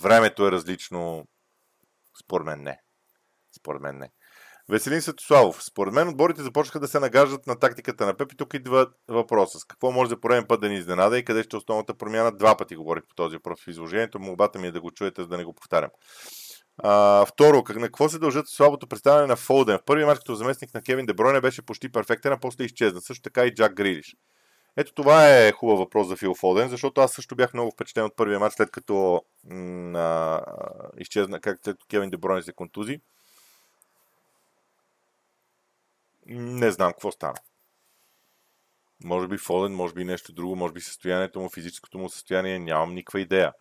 Времето е различно. Според мен не. Според мен не. Веселин Светославов. Според мен отборите започнаха да се нагаждат на тактиката на Пеп и тук идва въпроса. С какво може за пореден път да ни изненада и къде ще е основната промяна? Два пъти говорих по този въпрос в изложението. Молбата ми е да го чуете, за да не го повтарям. А, второ, как, на какво се дължат слабото представяне на Фолден? В първия мач като заместник на Кевин Дебройне беше почти перфектен, а после изчезна. Също така и Джак Грилиш. Ето това е хубав въпрос за Фил Фолден, защото аз също бях много впечатлен от първия мач, след като м- изчезна, как Кевин Дебройне се контузи. Не знам какво стана. Може би Фолен, може би нещо друго, може би състоянието му, физическото му състояние, нямам никаква идея.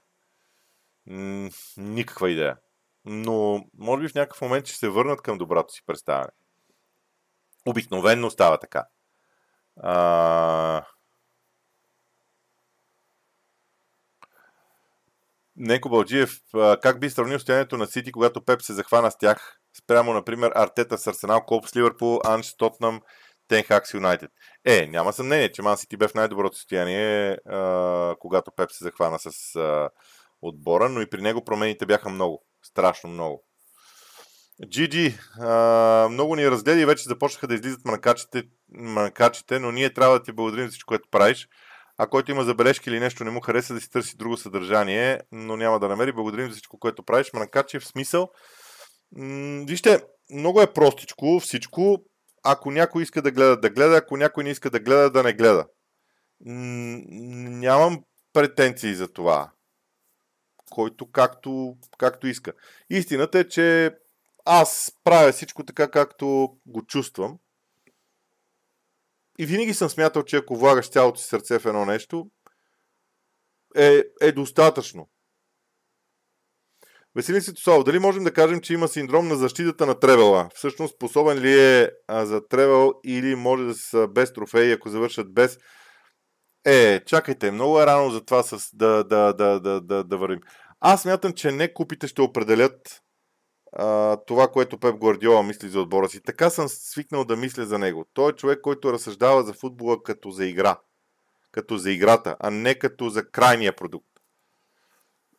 М- никаква идея. Но може би в някакъв момент ще се върнат към доброто си представяне. Обикновенно става така. А... Неко Балджиев, как би сравнил състоянието на Сити, когато Пеп се захвана с тях? Спрямо, например, Артета с Арсенал, Колп с Ливърпул, Анш с Тотнам, Тенхак с Юнайтед. Е, няма съмнение, че Ман Сити бе в най-доброто състояние, а, когато Пеп се захвана с а, отбора, но и при него промените бяха много. Страшно много. А, много ни разгледа и вече започнаха да излизат манкачите, манкачите, но ние трябва да ти благодарим за всичко, което правиш. А който има забележки или нещо не му хареса да си търси друго съдържание, но няма да намери. Благодарим за всичко, което правиш. Манкачи в смисъл. Вижте, много е простичко всичко. Ако някой иска да гледа, да гледа. Ако някой не иска да гледа, да не гледа. Нямам претенции за това. Който както, както иска. Истината е, че аз правя всичко така, както го чувствам. И винаги съм смятал, че ако влагаш цялото си сърце в едно нещо, е, е достатъчно. Веселин Ситослав, дали можем да кажем, че има синдром на защитата на Тревела? Всъщност способен ли е а, за Тревел или може да са без трофеи, ако завършат без... Е, чакайте, много е рано за това с, да, да, да, да, да, да вървим. Аз мятам, че не купите ще определят а, това, което Пеп Гвардиола мисли за отбора си. Така съм свикнал да мисля за него. Той е човек, който разсъждава за футбола като за игра. Като за играта, а не като за крайния продукт.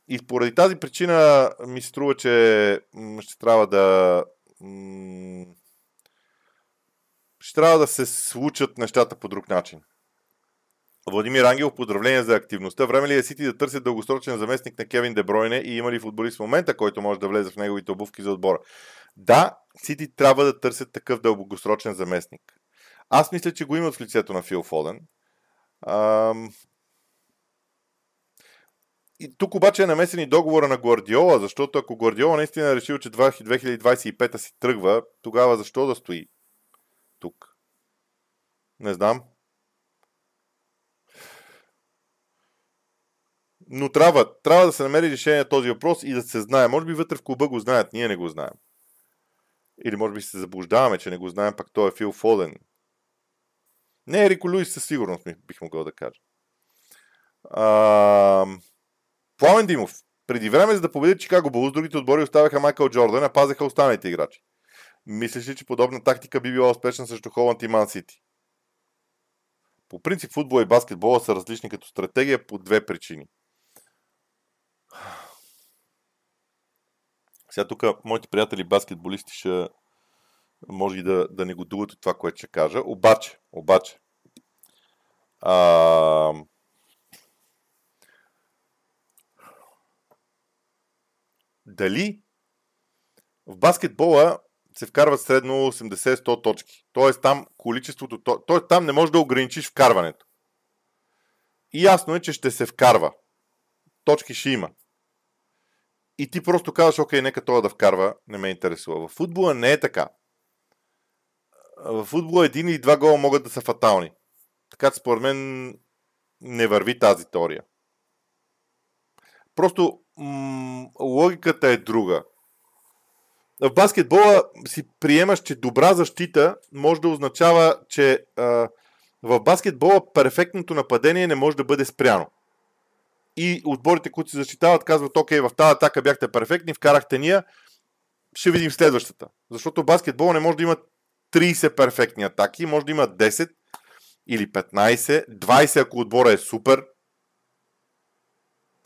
И поради тази причина ми се струва, че ще трябва да ще трябва да се случат нещата по друг начин. Владимир Ангел, поздравления за активността. Време ли е Сити да търсят дългосрочен заместник на Кевин Дебройне и има ли футболист в момента, който може да влезе в неговите обувки за отбора? Да, Сити трябва да търсят такъв дългосрочен заместник. Аз мисля, че го имат в лицето на Фил Фоден. Ам... И тук обаче е намесен и договора на Гвардиола, защото ако Гвардиола наистина е решил, че 2025 си тръгва, тогава защо да стои тук? Не знам. Но трябва, трябва да се намери решение на този въпрос и да се знае. Може би вътре в клуба го знаят, ние не го знаем. Или може би се заблуждаваме, че не го знаем, пак той е Фил Фоден. Не, Рико Луис със сигурност бих могъл да кажа. А... Пламен Димов. Преди време, за да победят Чикаго Булс, другите отбори оставяха Майкъл Джордан, а пазеха останалите играчи. Мислиш ли, че подобна тактика би била успешна срещу Холанд и Ман Сити? По принцип, футбол и баскетбола са различни като стратегия по две причини. Сега тук моите приятели баскетболисти ще може и да, да не го дуват от това, което ще кажа. Обаче, обаче, а, дали в баскетбола се вкарват средно 80-100 точки. Тоест там количеството, т.е. там не можеш да ограничиш вкарването. И ясно е, че ще се вкарва. Точки ще има. И ти просто казваш, окей, нека това да вкарва, не ме интересува. В футбола не е така. В футбола един или два гола могат да са фатални. Така че според мен не върви тази теория. Просто м- логиката е друга. В баскетбола си приемаш, че добра защита може да означава, че а, в баскетбола перфектното нападение не може да бъде спряно. И отборите, които се защитават, казват, окей, в тази атака бяхте перфектни, вкарахте ния, ще видим следващата. Защото баскетбол не може да има 30 перфектни атаки, може да има 10 или 15, 20 ако отбора е супер.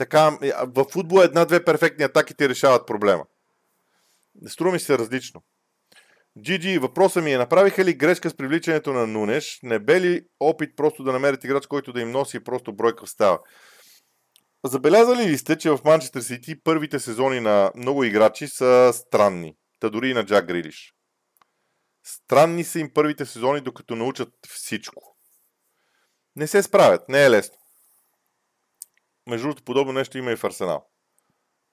Така, в футбола една-две перфектни атаки ти решават проблема. Струва ми се различно. GG, въпросът ми е, направиха ли грешка с привличането на Нунеш? Не бе ли опит просто да намерят играч, който да им носи просто бройка в става? Забелязали ли сте, че в Манчестър Сити първите сезони на много играчи са странни? Та дори и на Джак Грилиш. Странни са им първите сезони, докато научат всичко. Не се справят, не е лесно. Между другото, подобно нещо има и в Арсенал.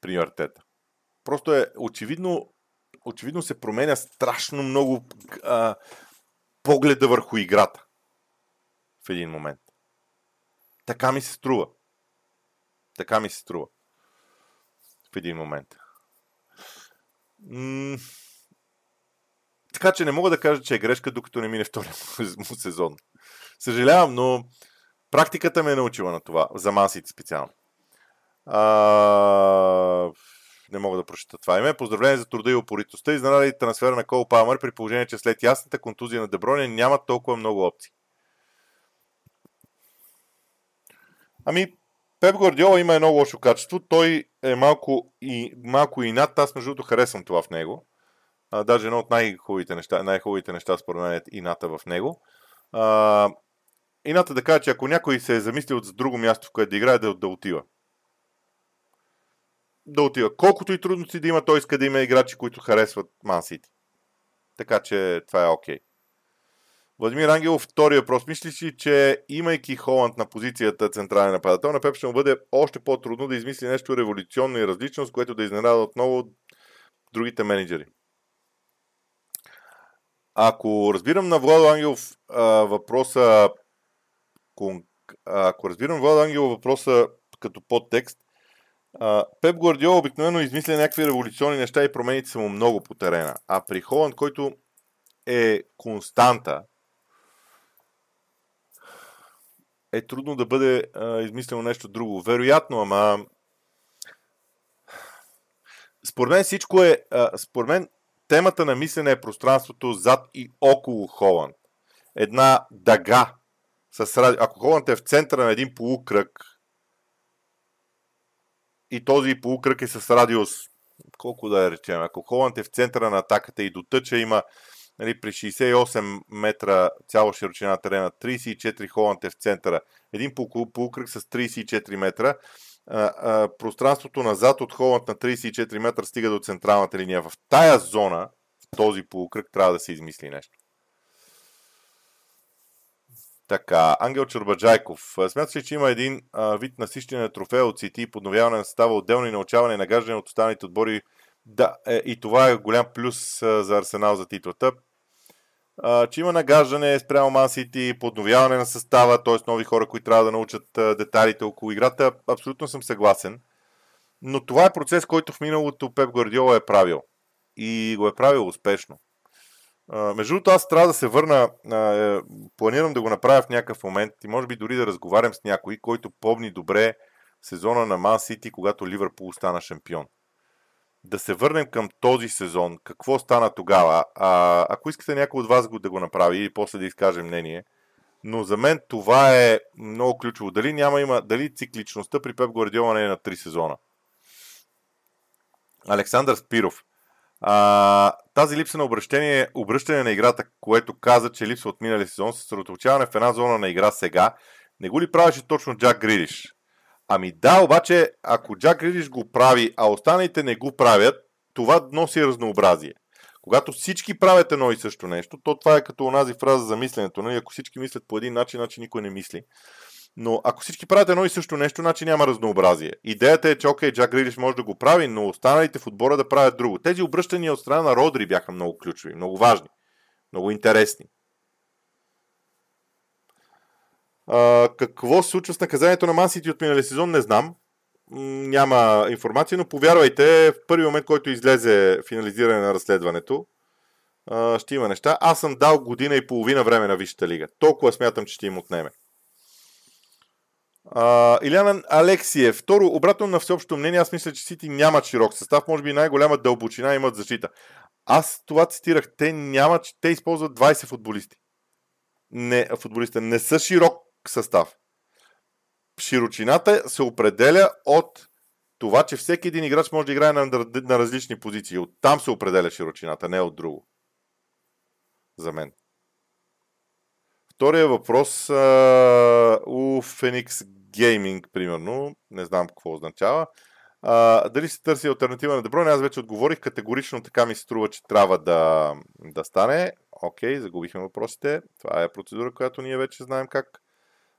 При Артета. Просто е очевидно, очевидно се променя страшно много а, погледа върху играта в един момент. Така ми се струва. Така ми се струва. В един момент. М- така че не мога да кажа, че е грешка, докато не мине втория му сезон. Съжалявам, но практиката ме е научила на това. За масите специално. А, не мога да прочета това име. Поздравление за труда и опоритостта. Изненада и трансфера на Кол Палмър при положение, че след ясната контузия на Деброне няма толкова много опции. Ами, Пеп Гвардиола има едно лошо качество. Той е малко и, малко и над. Аз между другото харесвам това в него. А, даже едно от най-хубавите неща, най-хубавите неща според мен е ината в него. А, ината да кажа, че ако някой се е замислил за друго място, в което да играе, да, да отива. Да отива. Колкото и трудности да има, той иска да има играчи, които харесват Ман Сити. Така че това е окей. Okay. Владимир Ангелов, втори въпрос. Мислиш ли, че имайки Холанд на позицията централен нападател, на Пеп ще му бъде още по-трудно да измисли нещо революционно и различно, с което да изненада отново другите менеджери? Ако разбирам на Владо Ангелов а, въпроса, ако разбирам Владо Ангелов въпроса като подтекст, Пеп Гвардиола обикновено измисля някакви революционни неща и промените са му много по терена. А при Холанд, който е константа, е трудно да бъде измислено нещо друго. Вероятно, ама според мен всичко е, според мен темата на мислене е пространството зад и около Холанд. Една дъга. С ради... Ако Холанд е в центъра на един полукръг и този полукръг е с радиус, колко да я речем, ако Холанд е в центъра на атаката и до тъча има нали, при 68 метра цяла широчина на терена, 34 Холанд е в центъра, един полукръг с 34 метра, а, а, пространството назад от Холанд на 34 метра стига до централната линия. В тая зона, в този полукръг, трябва да се измисли нещо. Така, Ангел Чурбаджайков. Смяташ ли, че има един а, вид насищане на трофея от Сити, подновяване на състава, отделно и научаване и нагаждане от останалите отбори? Да, е, и това е голям плюс а, за Арсенал за титлата а, че има нагаждане спрямо Ман Сити, подновяване на състава, т.е. нови хора, които трябва да научат а, деталите около играта. Абсолютно съм съгласен. Но това е процес, който в миналото Пеп Гвардиола е правил. И го е правил успешно. Между другото, аз трябва да се върна, а, е, планирам да го направя в някакъв момент и може би дори да разговарям с някой, който помни добре сезона на Ман Сити, когато Ливърпул стана шампион да се върнем към този сезон. Какво стана тогава? А, ако искате някой от вас го да го направи и после да изкаже мнение, но за мен това е много ключово. Дали няма има, дали цикличността при Пеп Гвардиола не е на 3 сезона? Александър Спиров. А, тази липса на обращение, обръщане на играта, което каза, че липсва от миналия сезон, съсредоточаване в една зона на игра сега, не го ли правеше точно Джак Гридиш? Ами да, обаче, ако Джак Ридиш го прави, а останалите не го правят, това носи разнообразие. Когато всички правят едно и също нещо, то това е като онази фраза за мисленето. Нали? Ако всички мислят по един начин, значи никой не мисли. Но ако всички правят едно и също нещо, значи няма разнообразие. Идеята е, че окей, Джак Ридиш може да го прави, но останалите в отбора да правят друго. Тези обръщания от страна на Родри бяха много ключови, много важни, много интересни. А, какво се случва с наказанието на Мансити от миналия сезон, не знам. Няма информация, но повярвайте, в първи момент, който излезе финализиране на разследването, ще има неща. Аз съм дал година и половина време на Висшата лига. Толкова смятам, че ще им отнеме. А, Иляна Алексиев. Второ, обратно на всеобщо мнение, аз мисля, че Сити нямат широк състав. Може би най-голяма дълбочина имат защита. Аз това цитирах. Те нямат, те използват 20 футболисти. Не, футболиста не са широк състав. Широчината се определя от това, че всеки един играч може да играе на, на различни позиции. От там се определя широчината, не от друго. За мен. Втория въпрос а, у Phoenix Gaming, примерно, не знам какво означава. А, дали се търси альтернатива на Дебройн? Аз вече отговорих категорично, така ми се струва, че трябва да, да стане. Окей, загубихме въпросите. Това е процедура, която ние вече знаем как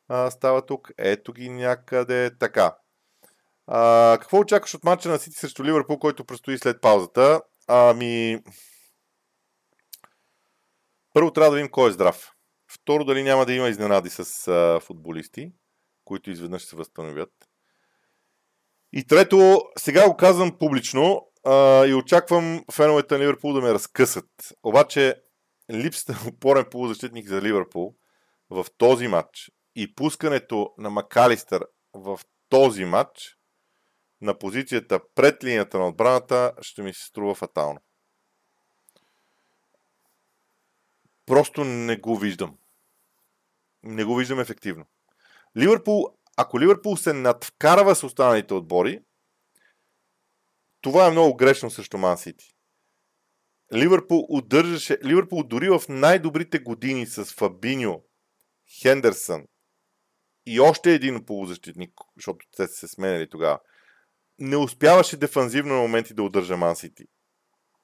а, става тук. Ето ги някъде. Така. А, какво очакваш от матча на Сити срещу Ливърпул, който предстои след паузата? Ами... Първо трябва да видим кой е здрав. Второ, дали няма да има изненади с а, футболисти, които изведнъж се възстановят. И трето, сега го казвам публично а, и очаквам феновете на Ливърпул да ме разкъсат. Обаче, липсата на опорен полузащитник за Ливърпул в този матч и пускането на Макалистър в този матч на позицията пред линията на отбраната ще ми се струва фатално. Просто не го виждам. Не го виждам ефективно. Ливърпул, ако Ливърпул се надвкарва с останалите отбори, това е много грешно срещу Ман Сити. Ливърпул удържаше, Ливърпул дори в най-добрите години с Фабиньо, Хендерсън и още един полузащитник, защото те са се сменяли тогава, не успяваше дефанзивно на моменти да удържа Ман Сити.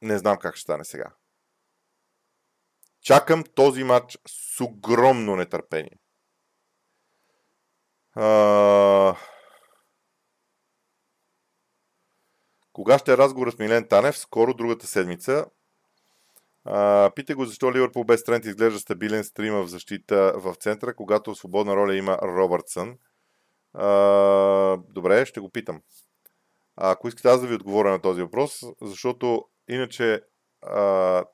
Не знам как ще стане сега. Чакам този матч с огромно нетърпение. А... Кога ще е разговор с Милен Танев? Скоро, другата седмица. А, питай го защо Ливърпул без тренд изглежда стабилен стрима в защита в центъра, когато свободна роля има Робъртсън. А, добре, ще го питам. А, ако искате аз да ви отговоря на този въпрос, защото иначе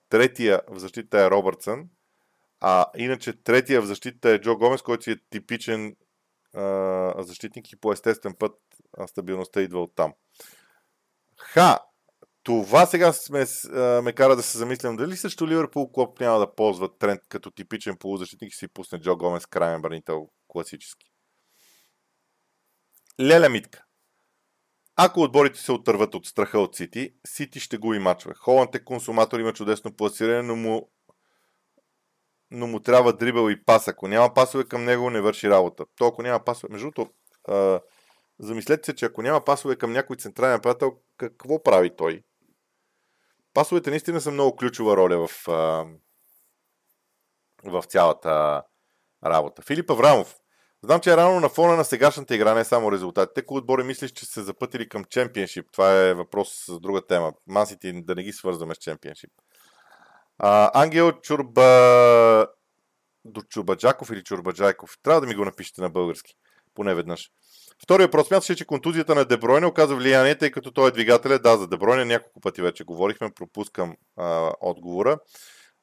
третия в защита е Робъртсън, а иначе третия в защита е Джо Гомес, който си е типичен а, защитник и по естествен път а, стабилността идва от там. Ха! Това сега сме, а, ме кара да се замислям дали също Ливърпул Клоп няма да ползва тренд като типичен полузащитник и си пусне Джо Гомес крайен бранител класически. Леля Митка. Ако отборите се отърват от страха от Сити, Сити ще губи мачове. Холанд е консуматор, има чудесно пласиране, но му, но му трябва дрибъл и пас. Ако няма пасове към него, не върши работа. То ако няма пасове... Между другото, замислете се, че ако няма пасове към някой централен приятел, какво прави той? Пасовете наистина са много ключова роля в, а, в цялата работа. Филип Аврамов. Знам, че е рано на фона на сегашната игра, не само резултатите. Кои отбори мислиш, че се запътили към чемпионшип? Това е въпрос за друга тема. Масите да не ги свързваме с чемпионшип. Ангел Чурба... До Чурбаджаков или Чурбаджайков. Трябва да ми го напишете на български. Поне веднъж. Втория въпрос. Смяташе, че контузията на Дебройне оказва влияние, тъй като той е двигателя. Да, за Дебройне няколко пъти вече говорихме. Пропускам а, отговора.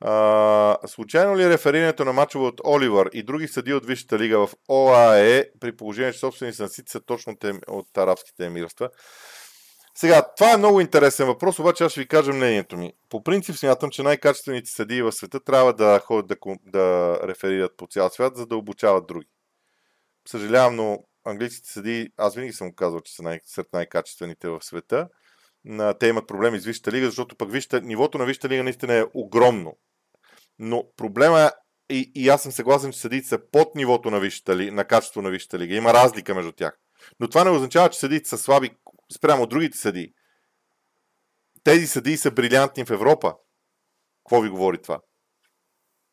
А, случайно ли е реферирането на мачове от Оливър и други съди от Висшата лига в ОАЕ, при положение, че собствени на Сити са точно от арабските емирства? Сега, това е много интересен въпрос, обаче аз ще ви кажа мнението ми. По принцип смятам, че най-качествените съдии в света трябва да ходят да, да реферират по цял свят, за да обучават други. Съжалявам, но английските съдии, аз винаги съм казал, че са най- сред най-качествените в света. Те имат проблеми с Висшата лига, защото пък вижте, нивото на Висшата лига наистина е огромно. Но проблема е, и, и аз съм съгласен, че съдиите са под нивото на, висшата ли, на качество на Висшата лига. Има разлика между тях. Но това не означава, че съдиите са слаби спрямо от другите съдии. Тези съдии са брилянтни в Европа. Какво ви говори това?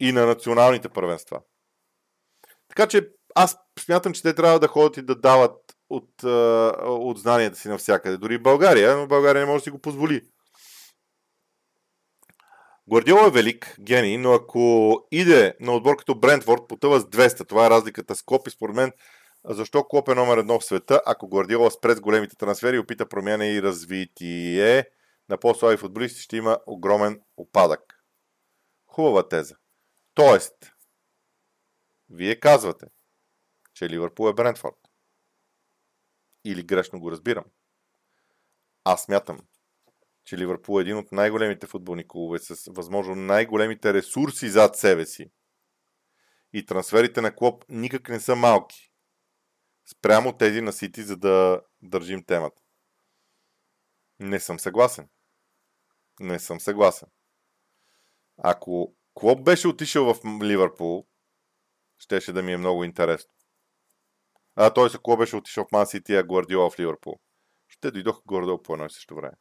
И на националните първенства. Така че аз смятам, че те трябва да ходят и да дават от, от знанията си навсякъде. Дори България, но България не може да си го позволи. Гвардиола е велик, гений, но ако иде на отбор като Брентфорд, потъва с 200. Това е разликата с Клоп и според мен защо Клоп е номер едно в света, ако Гвардиола спре с големите трансфери опита промяна и развитие на по-слаби футболисти, ще има огромен опадък. Хубава теза. Тоест, вие казвате, че Ливърпул е Брентфорд. Или грешно го разбирам. Аз смятам, че Ливърпул е един от най-големите футболни клубове с възможно най-големите ресурси зад себе си. И трансферите на клуб никак не са малки. Спрямо тези на Сити, за да държим темата. Не съм съгласен. Не съм съгласен. Ако Клоп беше отишъл в Ливърпул, щеше да ми е много интересно. А, т.е. ако беше отишъл в Ман Сити, а Гвардиола в Ливърпул. Ще дойдох горе по едно и също време.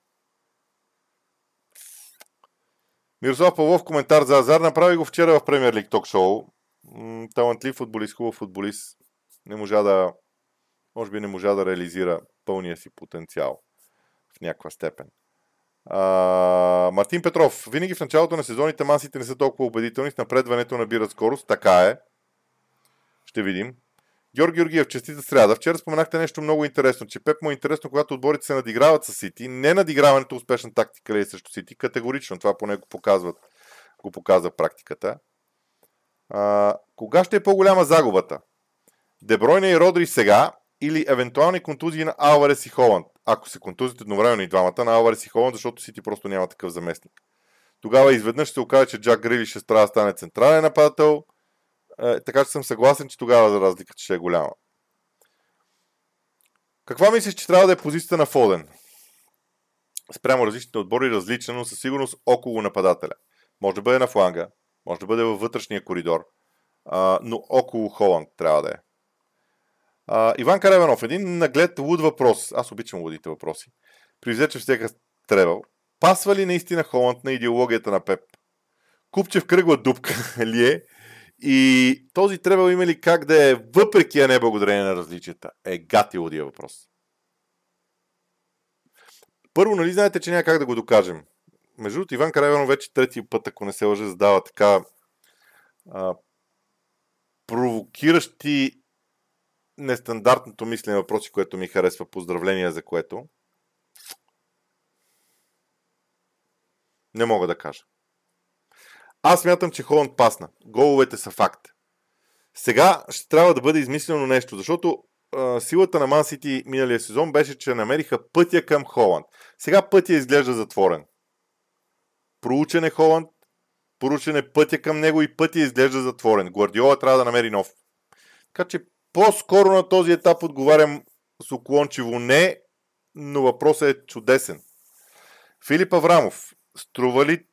Мирослав Павлов, коментар за Азар. Направи го вчера в Премьер Лиг ток шоу. Талантлив футболист, хубав футболист. Не можа да, може би не можа да реализира пълния си потенциал в някаква степен. А, Мартин Петров. Винаги в началото на сезоните масите не са толкова убедителни. С напредването набират скорост. Така е. Ще видим. Георги Георгиев, честита сряда. Вчера споменахте нещо много интересно, че Пеп му е интересно, когато отборите се надиграват с Сити. Не надиграването успешна тактика ли е срещу Сити? Категорично. Това поне го показват. Го показва практиката. А, кога ще е по-голяма загубата? Дебройна и Родри сега или евентуални контузии на Алварес и Холанд? Ако се контузят едновременно и двамата на Алварес и Холанд, защото Сити просто няма такъв заместник. Тогава изведнъж се окаже, че Джак Грили ще трябва да стане централен нападател, така че съм съгласен, че тогава за разликата ще е голяма. Каква мислиш, че трябва да е позицията на Фоден? Спрямо различните отбори различна, но със сигурност около нападателя. Може да бъде на фланга, може да бъде във вътрешния коридор, а, но около Холанд трябва да е. А, Иван Кареванов, един наглед луд въпрос. Аз обичам лудите въпроси. При че всека тревел. Пасва ли наистина Холанд на идеологията на Пеп? Купче в кръгла дупка ли е? И този требал има ли как да е въпреки, а не благодарение на различията? Е гати лудия въпрос. Първо, нали знаете, че няма как да го докажем? Между другото, Иван Карайванов вече трети път, ако не се лъже, задава така а, провокиращи нестандартното мислене въпроси, което ми харесва. Поздравления за което. Не мога да кажа. Аз мятам, че Холанд пасна. Головете са факт. Сега ще трябва да бъде измислено нещо, защото а, силата на Ман Сити миналия сезон беше, че намериха пътя към Холанд. Сега пътя изглежда затворен. Проучен е Холанд, проучен е пътя към него и пътя изглежда затворен. Гвардиола трябва да намери нов. Така че по-скоро на този етап отговарям с уклончиво не, но въпросът е чудесен. Филип Аврамов. Струва ли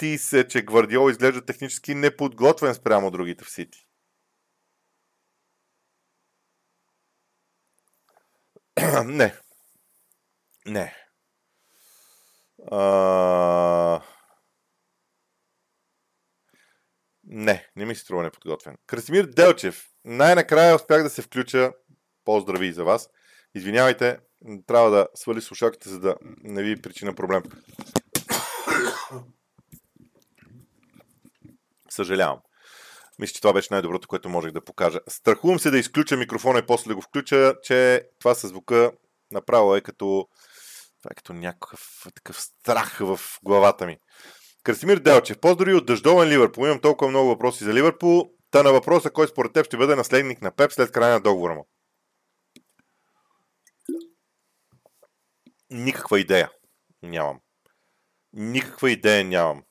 ти се, че Гвардиол изглежда технически неподготвен спрямо другите в Сити? не. Не. А... Не, не ми се струва неподготвен. Красимир Делчев. Най-накрая успях да се включа. Поздрави за вас. Извинявайте, трябва да свали слушалките, за да не ви причина проблем. Съжалявам. Мисля, че това беше най-доброто, което можех да покажа. Страхувам се да изключа микрофона и после да го включа, че това със звука направо е като, това е като някакъв такъв страх в главата ми. Красимир Делчев, поздрави от дъждовен Ливърпул. Имам толкова много въпроси за Ливърпул. Та на въпроса, кой според теб ще бъде наследник на Пеп след края на договора му. Никаква идея нямам. Никаква идея нямам.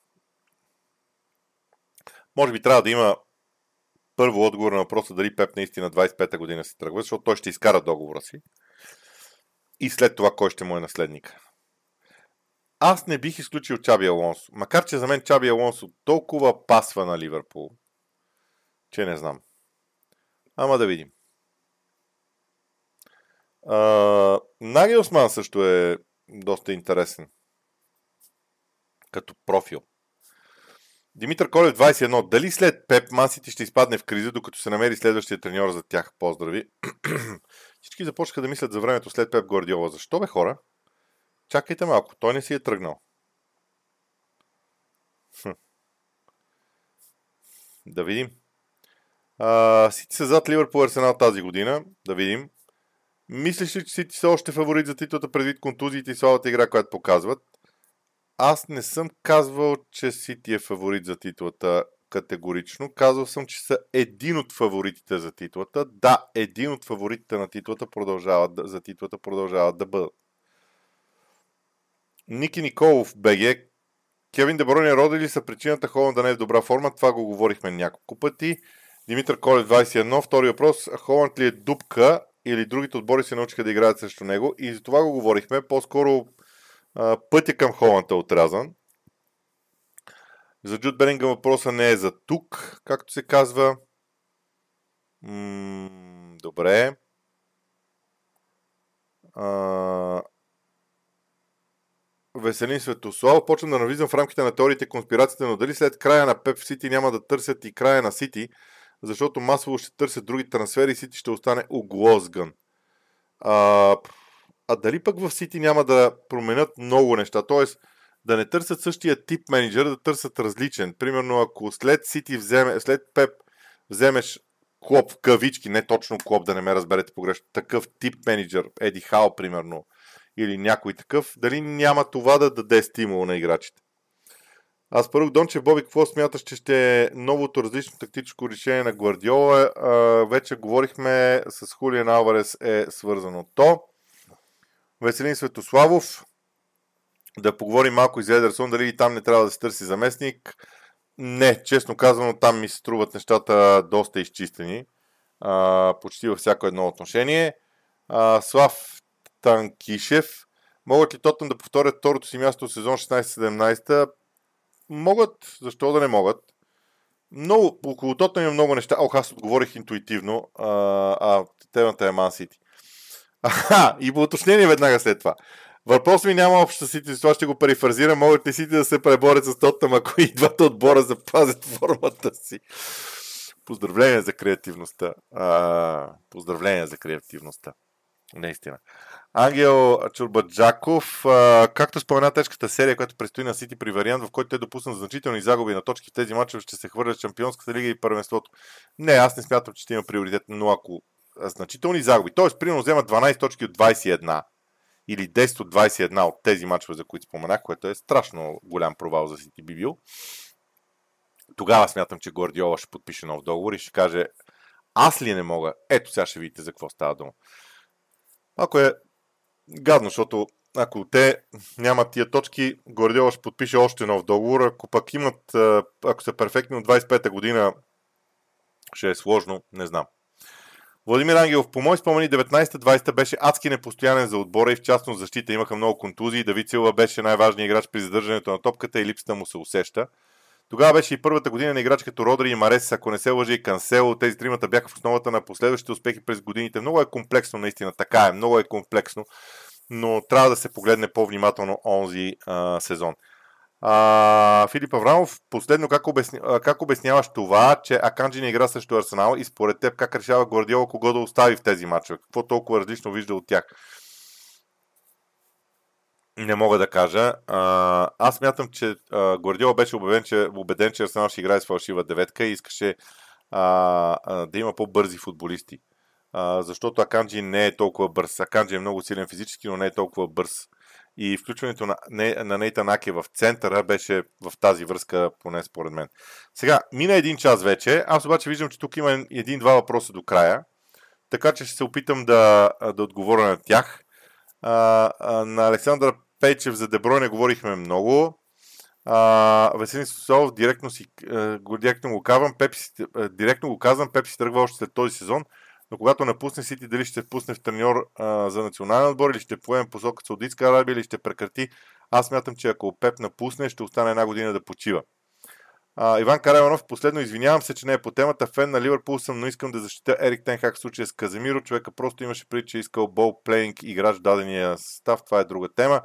Може би трябва да има първо отговор на въпроса дали Пеп наистина 25-та година се тръгва, защото той ще изкара договора си. И след това кой ще му е наследник. Аз не бих изключил Чаби Алонсо. Макар, че за мен Чаби Алонсо толкова пасва на Ливърпул, че не знам. Ама да видим. Наги Осман също е доста интересен. Като профил. Димитър Колев 21. Дали след Пеп Масити ще изпадне в криза, докато се намери следващия треньор за тях? Поздрави. Всички започнаха да мислят за времето след Пеп Гордиола. Защо бе хора? Чакайте малко, той не си е тръгнал. Хм. Да видим. Сити са зад Ливърпул Арсенал тази година. Да видим. Мислиш ли, че Сити са още фаворит за титлата предвид контузиите и слабата игра, която показват? Аз не съм казвал, че Сити е фаворит за титлата категорично. Казвал съм, че са един от фаворитите за титлата. Да, един от фаворитите на титлата продължават, за титлата продължават да бъдат. Ники Николов, БГ. Кевин Деброни роди ли са причината Холанд да не е в добра форма? Това го говорихме няколко пъти. Димитър Колев 21. Втори въпрос. Холанд ли е дупка или другите отбори се научиха да играят срещу него? И за това го говорихме. По-скоро пътя към Холанд е отрязан. За Джуд Белинга въпроса не е за тук, както се казва. М- добре. А... Веселин Светослав. Почвам да навлизам в рамките на теориите конспирацията, но дали след края на Пеп Сити няма да търсят и края на Сити, защото масово ще търсят други трансфери и Сити ще остане оглозган. А, а дали пък в Сити няма да променят много неща? Тоест, да не търсят същия тип менеджер, да търсят различен. Примерно, ако след Сити вземе, след Пеп вземеш Клоп в кавички, не точно Клоп, да не ме разберете погрешно, такъв тип менеджер, Еди Хал, примерно, или някой такъв, дали няма това да даде стимул на играчите? Аз първо Донче Боби, какво смяташ, че ще е новото различно тактическо решение на Гвардиола? вече говорихме с Хулиан Алварес е свързано то. Веселин Светославов, да поговорим малко за Едерсон, дали и там не трябва да се търси заместник. Не, честно казано, там ми се струват нещата доста изчистени. А, почти във всяко едно отношение. А, Слав Танкишев. Могат ли Тотън да повторят второто си място в сезон 16-17? Могат, защо да не могат? Много, около Тотън има много неща. Ох, аз отговорих интуитивно, а, а темата е Ман Сити. И по уточнение веднага след това. Въпрос ми няма общо с Сити, това ще го перифразирам. Могат ли Сити да се преборят с Тоттам, ако и двата отбора запазят формата си? Поздравления за креативността. А, поздравления за креативността. Наистина. Ангел Чурбаджаков, а, както спомена тежката серия, която предстои на Сити при вариант, в който те допуснат значителни загуби на точки в тези мачове, ще се хвърлят Шампионската лига и първенството. Не, аз не смятам, че ще има приоритет, но ако значителни загуби, т.е. примерно вземат 12 точки от 21, или 10 от 21 от тези мачове, за които споменах, което е страшно голям провал за Сити би бил, тогава смятам, че Гвардиола ще подпише нов договор и ще каже аз ли не мога? Ето сега ще видите за какво става дума. Ако е гадно, защото ако те нямат тия точки, Гвардиола ще подпише още нов договор. Ако пък имат, ако са перфектни от 25-та година, ще е сложно, не знам. Владимир Ангелов, по мой спомени, 19-20 беше адски непостоянен за отбора и в частност защита. Имаха много контузии. Давид Силва беше най-важният играч при задържането на топката и липсата му се усеща. Тогава беше и първата година на играч като Родри и Марес, ако не се лъжи и Кансело. Тези тримата бяха в основата на последващите успехи през годините. Много е комплексно, наистина. Така е, много е комплексно. Но трябва да се погледне по-внимателно онзи а, сезон. А, Филип Аврамов, последно как, обясня, как обясняваш това, че Аканджи не игра срещу Арсенал и според теб как решава Гвардиола кого да остави в тези матчове? Какво толкова различно вижда от тях? Не мога да кажа. А, аз мятам, че а, Гвардиола беше убеден, че, убеден, че Арсенал ще играе с фалшива деветка и искаше а, а, да има по-бързи футболисти. А, защото Аканджи не е толкова бърз. Аканджи е много силен физически, но не е толкова бърз и включването на, на Нейта Наке в центъра беше в тази връзка, поне според мен. Сега, мина един час вече, аз обаче виждам, че тук има един-два въпроса до края, така че ще се опитам да, да отговоря на тях. А, а, на Александър Пейчев за Деброй не говорихме много. А, Веселин директно, си, директно го казвам, Пепси, директно го казвам, Пепси тръгва още след този сезон но когато напусне Сити, дали ще впусне в треньор а, за национален отбор или ще поеме посока Саудитска Арабия или ще прекрати. Аз смятам, че ако Пеп напусне, ще остане една година да почива. А, Иван Карайванов, последно извинявам се, че не е по темата. Фен на Ливърпул съм, но искам да защитя Ерик Тенхак в случая с Каземиро. Човека просто имаше преди, че е искал бол плейнг играч в дадения състав. Това е друга тема.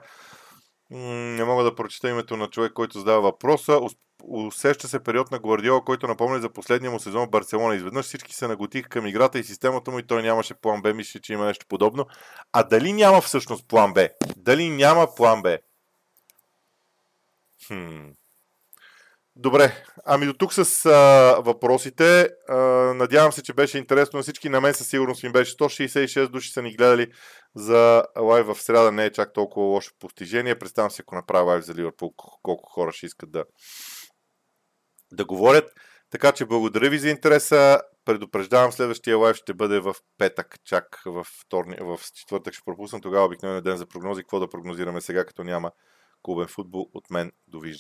Не мога да прочета името на човек, който задава въпроса усеща се период на Гвардиола, който напомня за последния му сезон в Барселона. Изведнъж всички се наготиха към играта и системата му и той нямаше план Б. Мисля, че има нещо подобно. А дали няма всъщност план Б? Дали няма план Б? Хм. Добре, ами до тук с а, въпросите. А, надявам се, че беше интересно на всички. На мен със сигурност ми беше 166 души са ни гледали за лайв в среда. Не е чак толкова лошо постижение. Представям се, ако направя лайв за Ливърпул, колко хора ще искат да, да говорят. Така че благодаря ви за интереса. Предупреждавам, следващия лайв ще бъде в петък, чак в, вторник, в четвъртък ще пропусна. Тогава обикновено ден за прогнози. Какво да прогнозираме сега, като няма клубен футбол от мен. Довиждане.